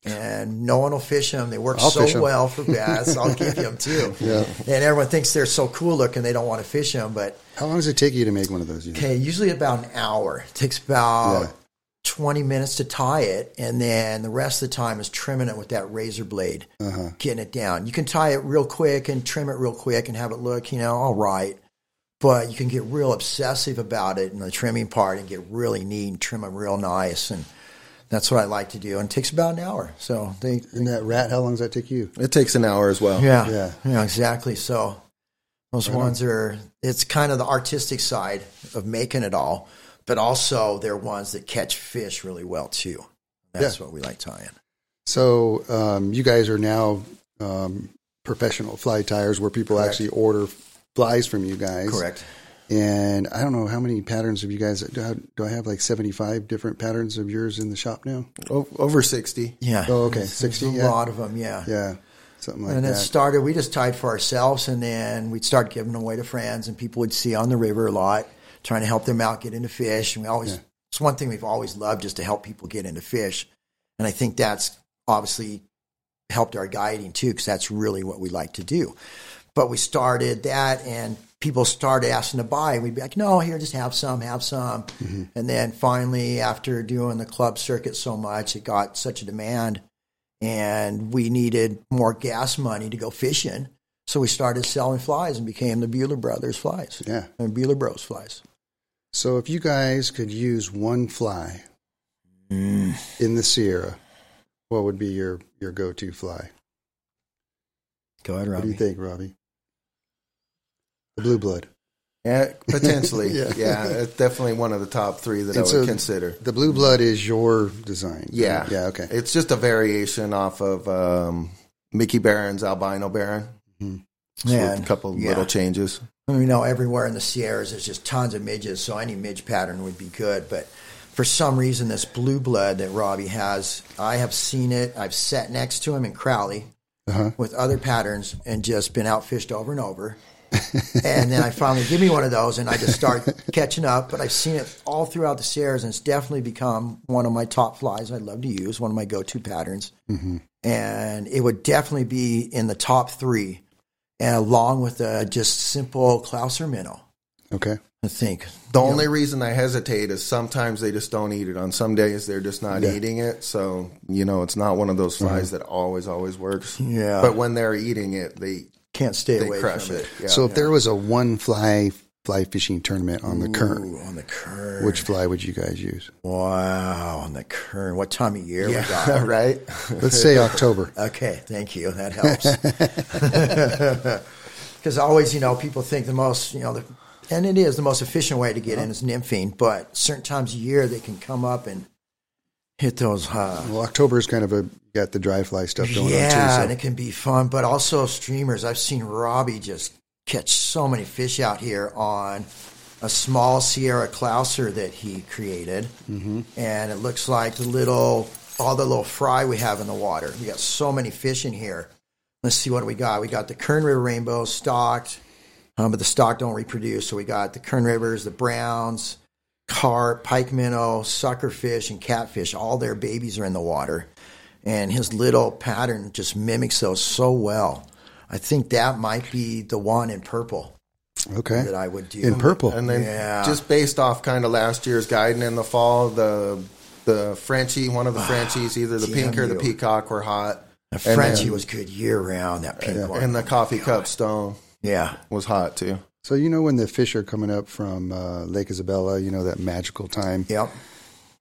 And no one will fish them. They work I'll so well for bass. I'll give you them too. [laughs] Yeah. And everyone thinks they're so cool looking, they don't want to fish them. But How long does it take you to make one of those? okay, usually about an hour. It takes about Yeah. 20 minutes to tie it, and then the rest of the time is trimming it with that razor blade, Uh-huh. getting it down. You can tie it real quick and trim it real quick and have it look, you know, all right. But you can get real obsessive about it in the trimming part and get really neat and trim them real nice. And that's what I like to do. And it takes about an hour. So they, And that rat, how long does that take you? It takes an hour as well. yeah, Yeah. yeah, exactly. So those Right on. ones are it's kind of the artistic side of making it all, but also they're ones that catch fish really well too. That's what we like tying. So um, you guys are now um, professional fly tires, where people Correct. actually order flies from you guys. Correct. And I don't know how many patterns have you guys. Do I, do I have like seventy five different patterns of yours in the shop now? Over 60. Yeah. Oh, okay. There's- 60, there's a yeah. lot of them. Yeah. Yeah, something like that. and it started. We just tied for ourselves, and then we'd start giving them away to friends, and people would see on the river a lot, trying to help them out get into fish. And we always Yeah. it's one thing we've always loved, just to help people get into fish, and I think that's obviously helped our guiding too, because that's really what we like to do. But we started that, and people started asking to buy. We'd be like, "No, here, just have some, have some." Mm-hmm. And then finally, after doing the club circuit so much, it got such a demand, and we needed more gas money to go fishing. So we started selling flies and became the Bueller Brothers flies yeah. and Bueller Bros flies. So if you guys could use one fly in the Sierra, what would be your, your go to fly? Go ahead, Robbie. What do you think, Robbie? The blue blood. Yeah, potentially. [laughs] Yeah. yeah. it's definitely one of the top three that And I so would consider. The blue blood is your design. Yeah, Yeah. Okay. It's just a variation off of um, Mickey Barron's albino Baron. Yeah, with a couple yeah. little changes. I mean, you know, everywhere in the Sierras, there's just tons of midges, so any midge pattern would be good. But for some reason, this blue blood that Robbie has, I have seen it. I've sat next to him in Crowley Uh-huh. with other patterns and just been outfished over and over. and then I finally give me one of those, and I just start [laughs] catching up. But I've seen it all throughout the Sierras, and it's definitely become one of my top flies. I love to use one of my go-to patterns, and it would definitely be in the top three, and along with a just simple Clouser minnow. Okay. I think The only reason I hesitate is sometimes they just don't eat it. On some days, they're just not eating it. So, you know, it's not one of those flies mm-hmm. that always, always works. Yeah. But when they're eating it, they, can't stay they away crush from it. it. Yeah. so if there was a one fly fly fishing tournament on the Kern, Ooh, on the kern. which fly would you guys use? wow, on the kern. What time of year we yeah, got? [laughs] right? Let's say October. [laughs] Okay, thank you. That helps. [laughs] Because always, you know, people think the most, you know, the, and it is the most efficient way to get in is nymphing, but certain times a year they can come up and hit those. Uh, Well, October is kind of a got the dry fly stuff going yeah, on too. and it can be fun, but also streamers. I've seen Robbie just catch so many fish out here on a small Sierra Clouser that he created, mm-hmm. and it looks like the little all the little fry we have in the water. We got so many fish in here. Let's see what we got. We got the Kern River rainbow stocked, um, but the stock don't reproduce. So we got the Kern Rivers, the browns, carp, pike minnow, suckerfish, and catfish. All their babies are in the water, and his little pattern just mimics those so well. I think that might be the one in purple. Okay. that I would do. In purple. And then Yeah. just based off kind of last year's guiding in the fall, the the Frenchie, one of the Frenchies, either the pink or the peacock were hot. The And Frenchie then- was good year round. That pink one. And the coffee cup stone yeah. was hot too. So you know when the fish are coming up from uh, Lake Isabella, you know that magical time. Yep.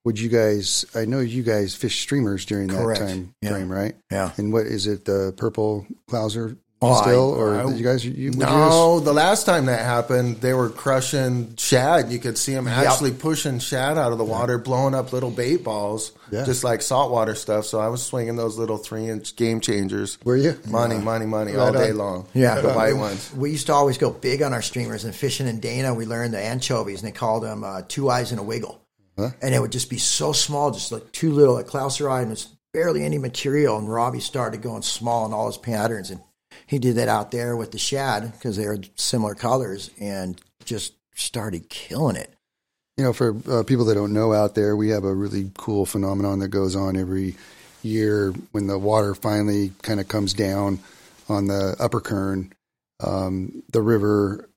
Would you guys? I know you guys fish streamers during Correct. that time Yeah. frame, right? Yeah. And what is it? The purple Clouser Oh, still, I- or I- you guys? You, would No, the last time that happened, they were crushing shad. You could see them actually pushing shad out of the water, blowing up little bait balls, Yeah. just like saltwater stuff. So I was swinging those little three inch game changers. Were you? Money, money, money Right all day on. long. Yeah. the white ones. We used to always go big on our streamers and fishing in Dana. We learned the anchovies and they called them uh, two eyes and a wiggle. And it would just be so small, just like two little, like Clouser eye, and it's barely any material. And Robbie started going small in all his patterns. And he did that out there with the shad because they were similar colors and just started killing it. You know, for uh, people that don't know out there, we have a really cool phenomenon that goes on every year when the water finally kind of comes down on the upper Kern. Um, the river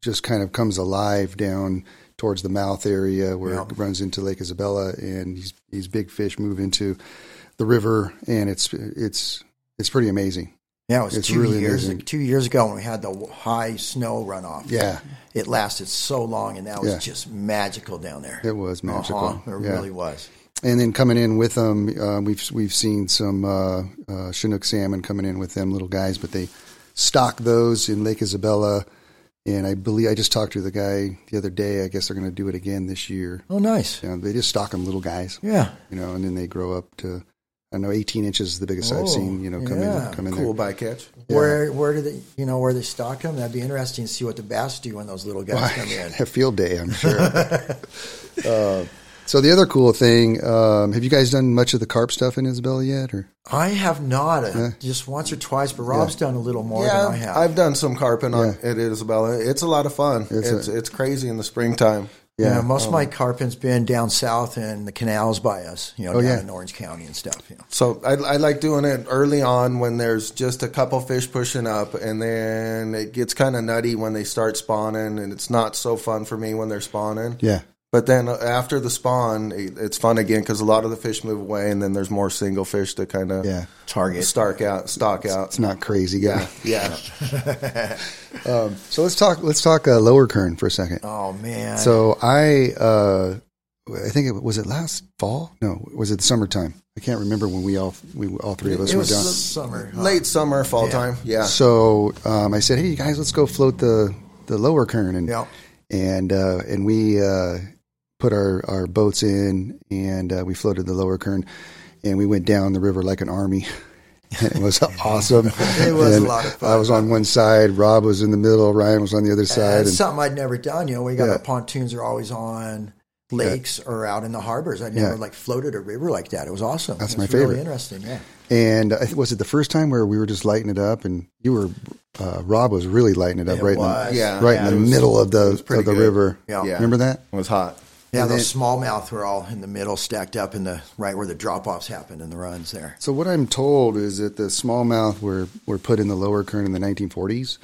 just kind of comes alive down towards the mouth area where Yeah. it runs into Lake Isabella, and these these big fish move into the river, and it's it's it's pretty amazing. Yeah, it was It's two really years amazing. two years ago when we had the high snow runoff. Yeah, It lasted so long, and that was Yeah. just magical down there. it was magical. Uh-huh, it yeah. really was. And then coming in with them, uh, we've we've seen some uh, uh, Chinook salmon coming in with them little guys, but they stock those in Lake Isabella. And I believe I just talked to the guy the other day. I guess they're going to do it again this year. Oh, nice. You know, they just stock them little guys, Yeah. you know, and then they grow up to I don't know 18 inches is the biggest I've Oh, seen. You know, come yeah. in come in Cool there. bycatch. Where where do they you know where they stock them? That'd be interesting to see what the bass do when those little guys come in. [laughs] a field day, I'm sure. uh, [laughs] so the other cool thing, um, have you guys done much of the carp stuff in Isabella yet? Or I have not uh, just once or twice, but Rob's done a little more than I have. I've done some carping on Yeah. it, Isabella. It's a lot of fun. It's It's a- it's, crazy in the springtime. Yeah, yeah, most of my oh. carping's been down south in the canals by us, you know, Oh, down yeah. in Orange County and stuff. You know. So I, I like doing it early on when there's just a couple fish pushing up, and then it gets kind of nutty when they start spawning, and it's not so fun for me when they're spawning. yeah, But then after the spawn, it's fun again because a lot of the fish move away, and then there's more single fish to kind of Yeah. Target. stark out, stock out. It's not crazy, guy. Yeah, [laughs] Um, so let's talk. Let's talk uh, lower kern for a second. Oh man. So I, uh, I think it was it last fall. No, was it the summertime? I can't remember when we all we all three of us it were was down. summer. huh? late summer, fall Yeah. time. Yeah, So um, I said, "Hey, you guys, let's go float the the lower kern." And Yeah. and uh, and we uh, put our our boats in, and uh, we floated the lower kern, and we went down the river like an army. [laughs] it was [laughs] awesome. It was a lot of fun. I was on one side, Rob was in the middle, Ryan was on the other side, It's and something I'd never done. You know, we got Yeah. our pontoons are always on lakes or out in the harbors. I'd never Yeah. like floated a river like that. It was awesome. That's It my was really favorite. interesting. Yeah. And I think was it the first time where we were just lighting it up, and you were uh, Rob was really lighting it up It right was. in the, Yeah. right Yeah, in it the was- middle of the of the good. river. Yeah. Yeah. Remember that? it was hot. Yeah, And those smallmouth were all in the middle, stacked up in the right where the drop offs happened in the runs there. So what I'm told is that the smallmouth were were put in the lower Kern in the 1940s,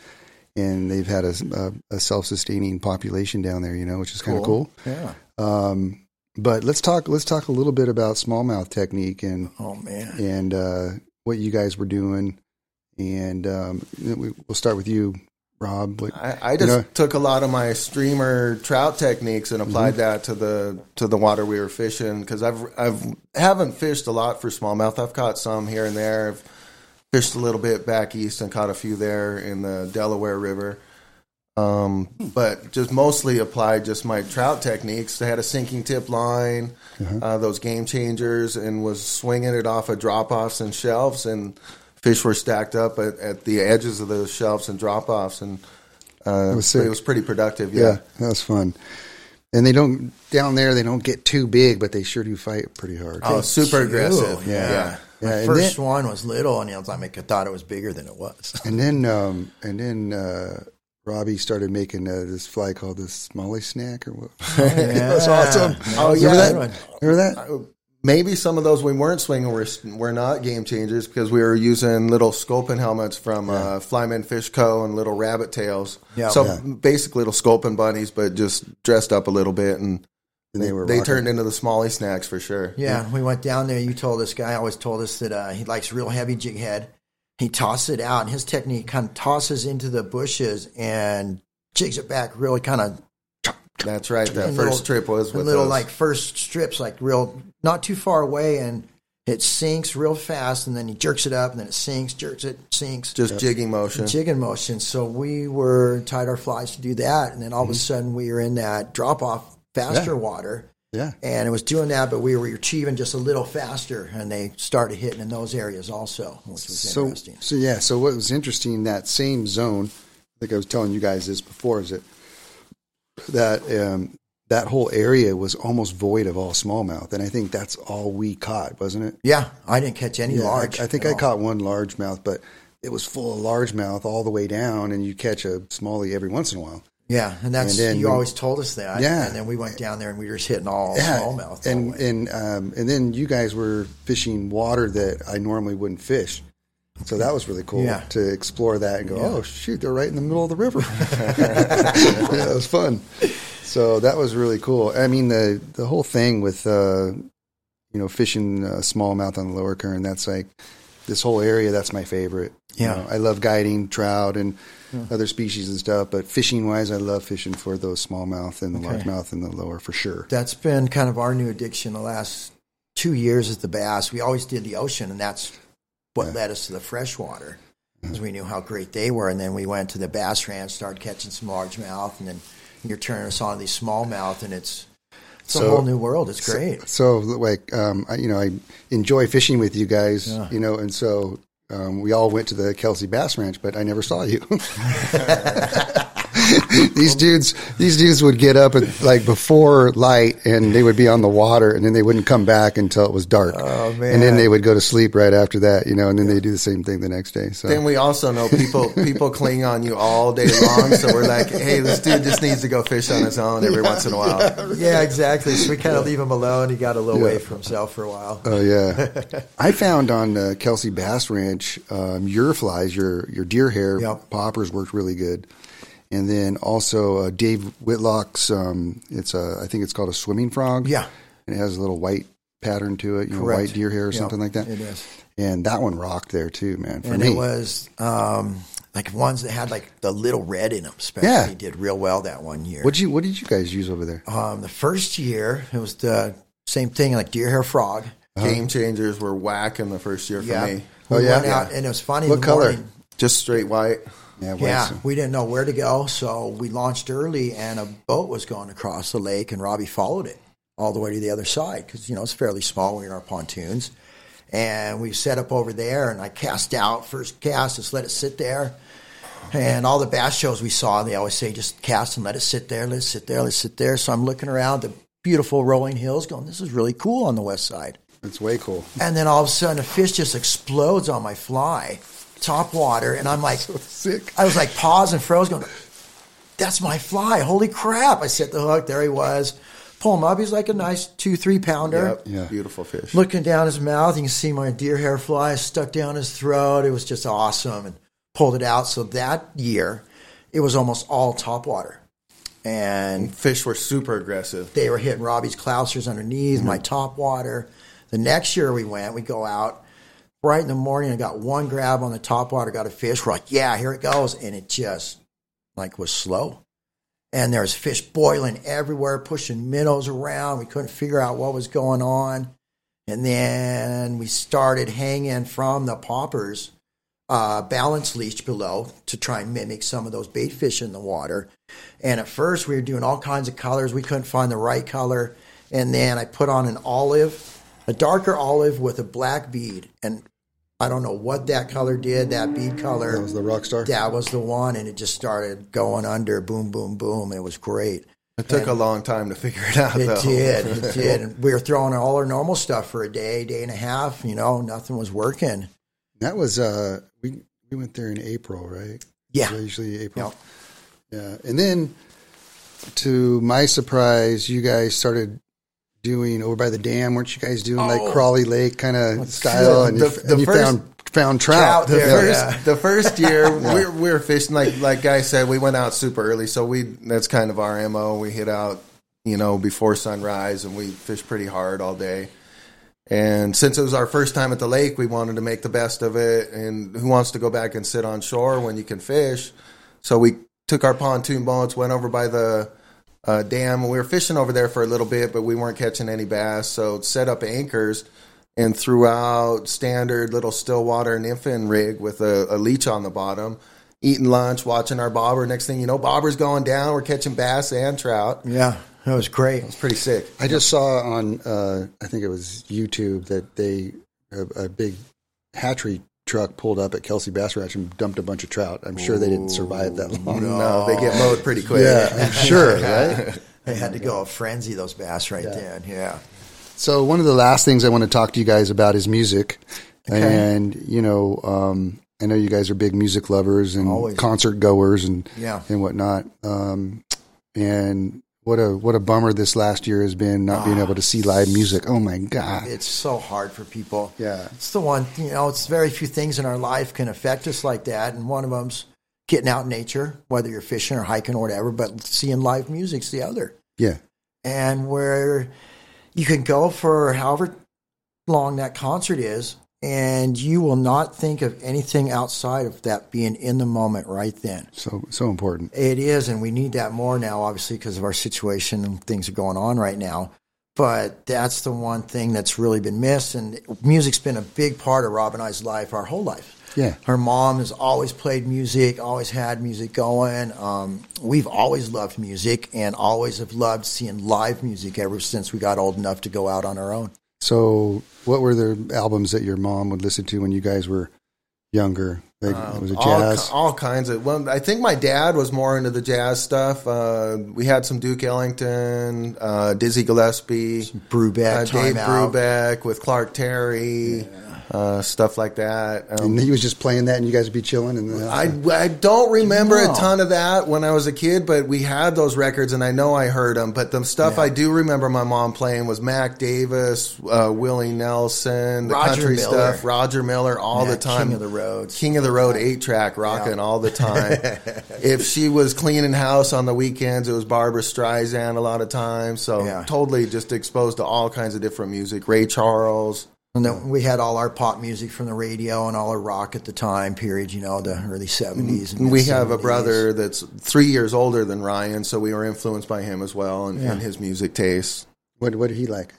and they've had a, a, a self sustaining population down there. You know, which is kind of cool. Yeah. Um, but let's talk let's talk a little bit about smallmouth technique and Oh man. and uh, what you guys were doing, and um, we, we'll start with you, Rob. What, I, I just You know- took a lot of my streamer trout techniques and applied that to the to the water we were fishing because I've I've haven't fished a lot for smallmouth. I've caught some here and there. I've fished a little bit back east and caught a few there in the Delaware River. Um, but just mostly applied just my trout techniques. I had a sinking tip line, uh, those game changers, and was swinging it off of drop offs and shelves, and fish were stacked up at, at the edges of those shelves and drop offs, and uh, was it was pretty productive. yeah, Yeah. that was fun. And they don't down there. They don't get too big, but they sure do fight pretty hard. Oh, super Ew, aggressive. Yeah. Yeah. My Yeah, and first then- one was little, and I was like, I thought it was bigger than it was. [laughs] And then, um, and then uh, Robbie started making uh, this fly called the Smalley Snack, or what? [laughs] That's awesome. Oh, That was yeah. a Remember good that? one. Remember that? Maybe some of those we weren't swinging were, were not game changers because we were using little sculpin helmets from uh, Flymen Fish Co. and little rabbit tails. Yeah. so Yeah. basically little sculpin bunnies, but just dressed up a little bit, and And they were they turned into the smalley snacks for sure. Yeah, we went down there. You told this guy always told us that uh, he likes real heavy jig head. He tosses it out, and his technique kind of tosses into the bushes and jigs it back really kind of That's right. That first little- trip was a with little those. like first strips, like real not too far away, and it sinks real fast, and then he jerks it up, and then it sinks, jerks it, sinks, just jigging motion. jigging motion. So we were tied our flies to do that, and then all of a sudden we were in that drop off faster Mm-hmm. Yeah. water. Yeah. And it was doing that, but we were achieving just a little faster, and they started hitting in those areas also, which was So, interesting. so yeah. So what was interesting that same zone? I think I was telling you guys this before. Is that that um, that whole area was almost void of all smallmouth, and I think that's all we caught, wasn't it? Yeah, I didn't catch any Yeah, large. I, I think I all. caught one largemouth, but it was full of largemouth all the way down, and you catch a smallie every once in a while. Yeah, and that's And you we- always told us that. Yeah. and then we went down there and we were just hitting all Yeah, smallmouth. and and um, and then you guys were fishing water that I normally wouldn't fish. So that was really cool Yeah. to explore that and go, oh shoot, they're right in the middle of the river. [laughs] [laughs] yeah, it was fun. So that was really cool. I mean, the the whole thing with uh, you know fishing uh, smallmouth on the lower Kern. That's like this whole area. That's my favorite. You Yeah. know, I love guiding trout and other species and stuff. But fishing wise, I love fishing for those smallmouth and the Okay. largemouth and the lower for sure. that's been kind of our new addiction the last two years is the bass. We always did the ocean, and that's what led us to the freshwater because we knew how great they were. And then we went to the bass ranch, started catching some largemouth, and then you're turning us on to these smallmouth, and it's it's a whole new world. It's great. So, like, um, I, you know, I enjoy fishing with you guys, Yeah. you know, and so um, we all went to the Kelsey Bass Ranch, but I never saw you. [laughs] [laughs] [laughs] these dudes, these dudes would get up at like before light, and they would be on the water, and then they wouldn't come back until it was dark. Oh, man! And then they would go to sleep right after that, you know, and then they do the same thing the next day. So, Then we also know people people cling on you all day long, so we're like, hey, this dude just needs to go fish on his own every once in a while. [laughs] Yeah, exactly. So we kind of leave him alone. He got a little Yeah. away from himself for a while. Oh yeah, [laughs] I found on uh, Kelsey Bass Ranch um, your flies, your your deer hair Yep. poppers worked really good, and then also uh, Dave Whitlock's. Um, it's a I think it's called a swimming frog. Yeah. and it has a little white pattern to it. You know, Correct. white deer hair or Yeah, something like that. it is. And that one rocked there too, man. For and me, it was um, like ones that had like the little red in them. Especially Yeah. did real well that one year. what you what did you guys use over there? um, the first year it was the same thing, like deer hair frog. Game changers were whack in the first year for Yeah. me. Oh, We yeah? went out, and it was funny. What color? morning- Just straight white. Yeah, Yeah, we didn't know where to go, so we launched early, and a boat was going across the lake, and Robbie followed it all the way to the other side because you know it's fairly small. We're in our pontoons, and we set up over there, and I cast out first cast, just let it sit there. And all the bass shows we saw, they always say just cast and let it sit there, let it sit there, let it sit there. So I'm looking around the beautiful rolling hills, going, this is really cool on the west side. It's way cool. And then all of a sudden, a fish just explodes on my fly, top water, and I'm like, [laughs] Sick. I was like paused and froze, going, "That's my fly! Holy crap!" I set the hook. There he was. Pull him up. He's like a nice two, three pounder. Yep. Yeah. Beautiful fish. Looking down his mouth, you can see my deer hair fly stuck down his throat. It was just awesome, and pulled it out. So that year, it was almost all top water, and Fish were super aggressive. they were hitting Robbie's Clousers underneath, my mm-hmm. top water. The next year we went, we go out right in the morning. I got one grab on the top water, got a fish. We're like, yeah, here it goes, and it just like was slow. And there was fish boiling everywhere, pushing minnows around. We couldn't figure out what was going on. And then we started hanging from the poppers, uh, balance leech below to try and mimic some of those bait fish in the water. And at first, we were doing all kinds of colors. We couldn't find the right color. And then I put on an olive, a darker olive with a black bead. And I don't know what that color did, that bead color. That was the rock star. That was the one. And it just started going under boom, boom, boom. It was great. It took a long time to figure it out. It though. did. It [laughs] did. And we were throwing all our normal stuff for a day, day and a half. You know, nothing was working. That was uh we we went there in April, right? Yeah. Usually April. Yeah. And then to my surprise, you guys started doing over by the dam, weren't you guys doing like Oh. Crowley Lake kind of style and, the- you, the and you first- found found Trout trout. The there, first, yeah. [laughs] the first year we, we were fishing like like Guy said, we went out super early, so we that's kind of our mo. We hit out, you know, before sunrise, and we fished pretty hard all day. And since it was our first time at the lake, we wanted to make the best of it. And who wants to go back and sit on shore when you can fish? So we took our pontoon boats, went over by the uh, dam, we were fishing over there for a little bit, but we weren't catching any bass. So set up anchors and threw out standard little stillwater nymphin rig with a, a leech on the bottom. Eating lunch, watching our bobber. Next thing you know, bobber's going down. We're catching bass and trout. Yeah, that was great. It was pretty sick. I just saw on uh I think it was YouTube that they a, a big hatchery truck pulled up at Kelsey Bass Ranch and dumped a bunch of trout. I'm sure they didn't survive that long. No, they get mowed pretty quick. Yeah, I'm [laughs] sure, right? They had to go a frenzy those bass right then. Yeah. So one of the last things I want to talk to you guys about is music, and you know, um, I know you guys are big music lovers and Always. concert goers and Yeah. and whatnot. Um, and what a what a bummer this last year has been not being able to see live ah. music. Oh my god! It's so hard for people. Yeah. It's the one, you know, it's very few things in our life can affect us like that. And one of them's getting out in nature, whether you're fishing or hiking or whatever, but seeing live music's the other. Yeah, and where you can go for however long that concert is, and you will not think of anything outside of that being in the moment right then. so so important. It is, and we need that more now, obviously, because of our situation and things are going on right now. But that's the one thing that's really been missed, and music's been a big part of Rob and I's life our whole life. Yeah. Her mom has always played music, always had music going. Um, we've always loved music and always have loved seeing live music ever since we got old enough to go out on our own. So what were the albums that your mom would listen to when you guys were younger? Like, was it Um, all, jazz? all kinds of. Well, I think my dad was more into the jazz stuff. Uh, we had some Duke Ellington, uh, Dizzy Gillespie, Brubeck, uh, Dave Out. Brubeck with Clark Terry. Uh, stuff like that. Um, And he was just playing that, and you guys would be chilling. And then I, I don't remember No. a ton of that when I was a kid, but we had those records, and I know I heard them. But the stuff I do remember my mom playing was Mac Davis, uh, Willie Nelson, the Roger country Miller. stuff, Roger Miller, all Yeah, the time. King of the Roads. King of the Road, eight track, rocking all the time. [laughs] if she was cleaning house on the weekends, it was Barbra Streisand a lot of times. So Yeah. totally just exposed to all kinds of different music. Ray Charles. And then we had all our pop music from the radio and all our rock at the time period, you know, the early 70s. And Mm-hmm. We have a brother that's three years older than Ryan, so we were influenced by him as well and, and his music tastes. what what did he like?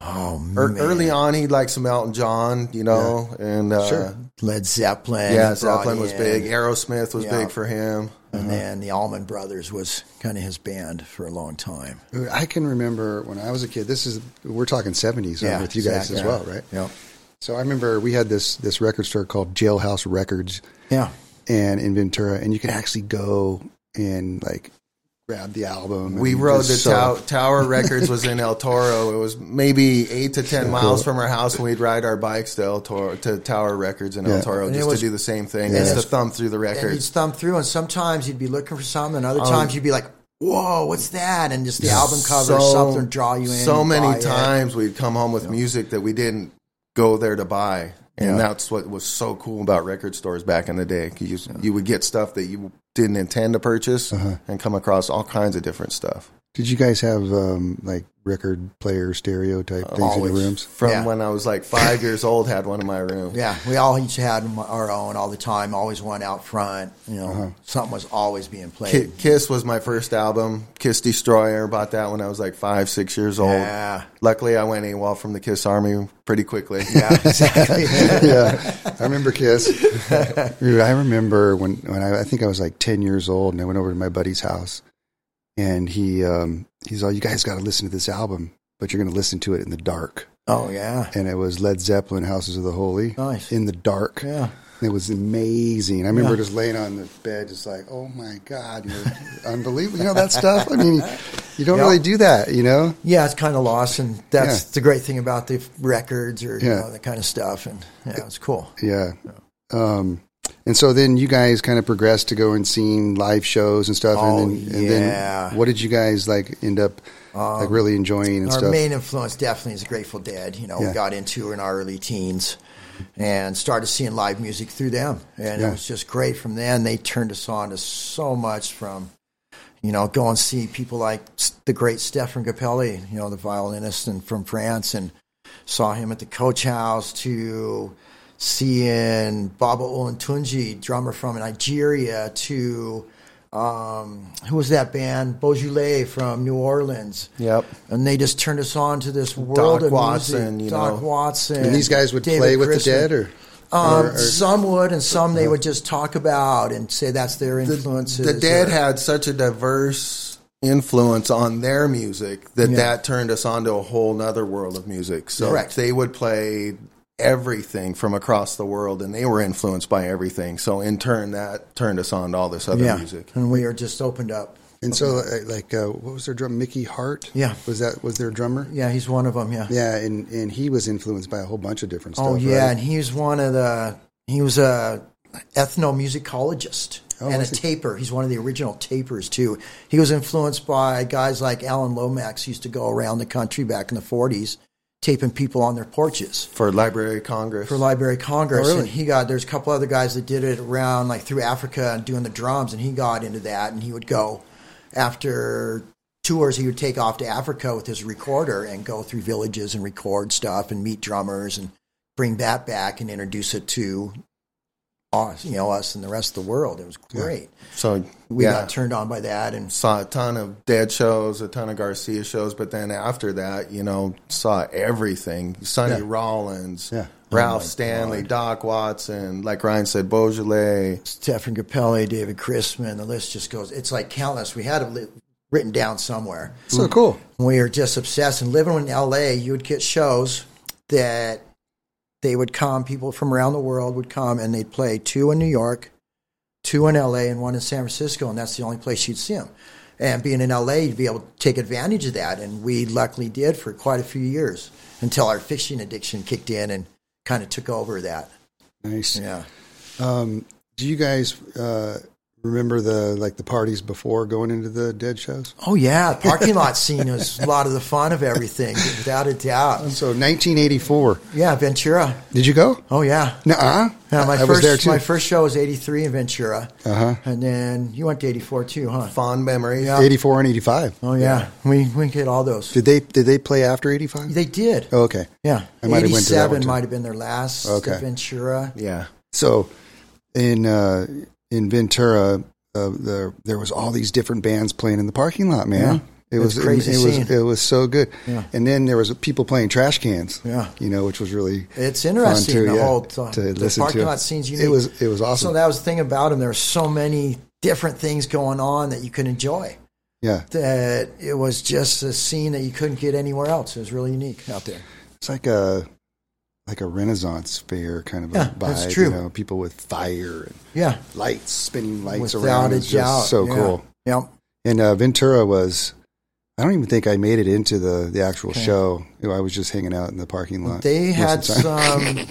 Oh, Er- early on, he'd like some Elton John, you know, and uh, Sure. Led Zeppelin. yeah, Zeppelin was in. big. Aerosmith was Yeah. big for him. And uh-huh. then the Allman Brothers was kind of his band for a long time. I can remember when I was a kid. This is we're talking seventies Yeah, with you guys exactly. as well, right? Yeah. So I remember we had this this record store called Jailhouse Records, Yeah. and in Ventura, and you could actually go and like grab the album. We rode just the so- Tow- Tower Records was in El Toro. It was maybe eight to ten miles from our house, and we'd ride our bikes to El Toro to Tower Records in Yeah. El Toro And just was- to do the same thing, Yeah. just to thumb through the And you'd records. thumb through, and sometimes you'd be looking for something, and other Oh. times you'd be like, "Whoa, what's that?" And just the album cover, So- or something would draw you in. So and buy many it. times we'd come home with music that we didn't go there to buy. And Yeah. that's what was so cool about record stores back in the day. You, you would get stuff that you didn't intend to purchase Uh-huh. and come across all kinds of different stuff. Did you guys have um, like record player stereo type things in Always. your rooms? From Yeah. when I was like five years old, had one in my room. Yeah, we all each had our own all the time. Always one out front. You know, Uh-huh. something was always being played. Kiss was my first album. Kiss Destroyer. Bought that when I was like five, six years old. Yeah. Luckily, I went AWOL from the Kiss Army pretty quickly. Yeah, [laughs] exactly. [laughs] yeah, I remember Kiss. [laughs] I remember when when I, I think I was like ten years old, and I went over to my buddy's house, and he um, he's all, "You guys got to listen to this album, but you're going to listen to it in the dark." oh yeah, And it was Led Zeppelin, "Houses of the Holy," Nice. in the dark. yeah. It was amazing. I remember Yeah. just laying on the bed, just like, "Oh my god, you're unbelievable!" You know that stuff. I mean, you don't Yeah. really do that, you know. Yeah, it's kind of lost, and that's Yeah. the great thing about the records or you know, that kind of stuff. And yeah, it's cool. Yeah. Um, and so then you guys kind of progressed to go and seeing live shows and stuff. Oh, and then, and yeah. then what did you guys like end up like um, really enjoying and Our stuff? main influence definitely is Grateful Dead. You know, Yeah. we got into in our early teens and started seeing live music through them, and Yeah. it was just great. From then, they turned us on to so much. From you know, go and see people like the great Stéphane Grappelli, you know, the violinist and from France, and saw him at the Coach House. To seeing Baba Olatunji, drummer from Nigeria, to um, who was that band? BeauSoleil from New Orleans. Yep. And they just turned us on to this world Doc of Watson, music. you Doc know. Watson. and these guys would David play with the dead, or, Um, or- or- some would, and some they would just talk about and say that's their the, influences. the Dead or- had such a diverse influence on their music that Yeah. that turned us onto a whole nother world of music. So Correct. they would play everything from across the world, and they were influenced by everything. So in turn, that turned us on to all this other yeah, music. and we were just opened up. and so uh, like uh, what was their drum? Mickey Hart. Yeah. was that was their drummer? Yeah, he's one of them. Yeah. Yeah, and and he was influenced by a whole bunch of different stuff. Oh yeah, right? and he was one of the. He was a ethnomusicologist Oh, and a was he? taper. He's one of the original tapers too. He was influenced by guys like Alan Lomax. Used to go around the country back in the '40s, taping people on their porches For Library of Congress. for Library of Congress. Oh, really? And he got there's a couple other guys that did it around like through Africa and doing the drums, and he got into that. And he would go after tours. He would take off to Africa with his recorder and go through villages and record stuff and meet drummers and bring that back and introduce it to us, you know, us and the rest of the world. It was great. so We yeah. got turned on by that, and saw a ton of Dead shows, a ton of Garcia shows, but then after that, you know, saw everything. Sonny Yeah. Rollins, Yeah. Ralph Oh Stanley, God. Doc Watson, like Ryan said, BeauSoleil. Stéphane Grappelli, David Grisman. The list just goes. It's like countless. We had it li- written down somewhere. so cool. we were just obsessed. And living in LA, you would get shows that they would come, people from around the world would come and they'd play two in New York, two in LA, and one in San Francisco, and that's the only place you'd see them. And being in LA, you'd be able to take advantage of that. And we luckily did for quite a few years until our fishing addiction kicked in and kind of took over that. Nice. Yeah. Um, do you guys uh, remember the like the parties before going into the Dead shows? Oh yeah, the parking lot scene was a lot of the fun of everything, without a doubt. So 1984. Yeah, Ventura. Did you go? Oh yeah. Nuh-uh. Yeah, my I first was there too. my first show was '83 in Ventura, uh-huh. and then you went to '84 too, huh? Fond memories. Yeah. 84 and 85. Oh yeah, we we get all those. Did they did they play after 85? They did. Oh, okay. Yeah, I might have went to that one, '87 too. might have been their last Okay. Ventura. Yeah. So in uh, in Ventura, uh, there there was all these different bands playing in the parking lot, man. Yeah. It was crazy it, was it was so good. Yeah. And then there was people playing trash cans. Yeah. You know, which was really It's interesting. too, the yeah, whole to the listen parking to. lot scene's unique. It was it was awesome. So that was the thing about them. There were so many different things going on that you could enjoy. yeah. That it was just a scene that you couldn't get anywhere else. It was really unique out there. It's like a like a Renaissance fair kind of a Yeah, vibe. that's true. You know, people with fire and Yeah, lights, spinning lights without around. It's just so Yeah. cool. Yeah. And uh, Ventura was. I don't even think I made it into the, the actual Okay. show. I was just hanging out in the parking lot. They had [laughs] some.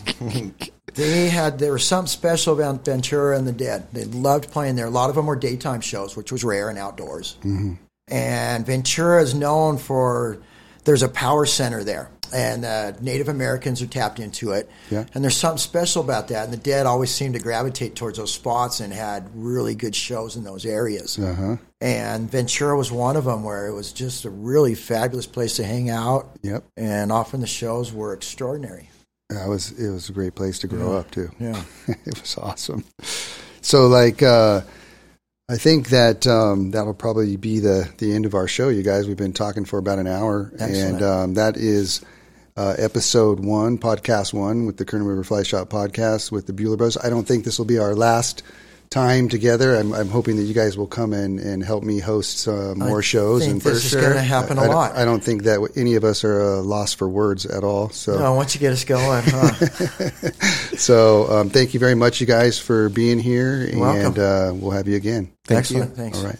they had there was something special about Ventura and the Dead. They loved playing there. A lot of them were daytime shows, which was rare and outdoors. Mm-hmm. And Ventura is known for there's a power center there, and uh, Native Americans are tapped into it. Yeah. And there's something special about that. And the Dead always seemed to gravitate towards those spots and had really good shows in those areas. Uh-huh. And Ventura was one of them where it was just a really fabulous place to hang out. Yep. And often the shows were extraordinary. That was it was a great place to grow up too. Yeah. [laughs] it was awesome. So like uh I think that um, that'll probably be the the end of our show, you guys. We've been talking for about an hour, Excellent. and um, that is uh, episode one, podcast one, with the Kern River Fly Shop podcast with the Bueller Bros. I don't think this will be our last time together. I'm, I'm hoping that you guys will come in and help me host uh, more shows. think and this is gonna happen a I don't- lot. I don't think that any of us are uh, lost for words at all. So. Oh, once you get us going, huh? [laughs] So um, thank you very much, you guys, for being here, welcome. and uh, we'll have you again. Thank Excellent. you. Thanks. All right.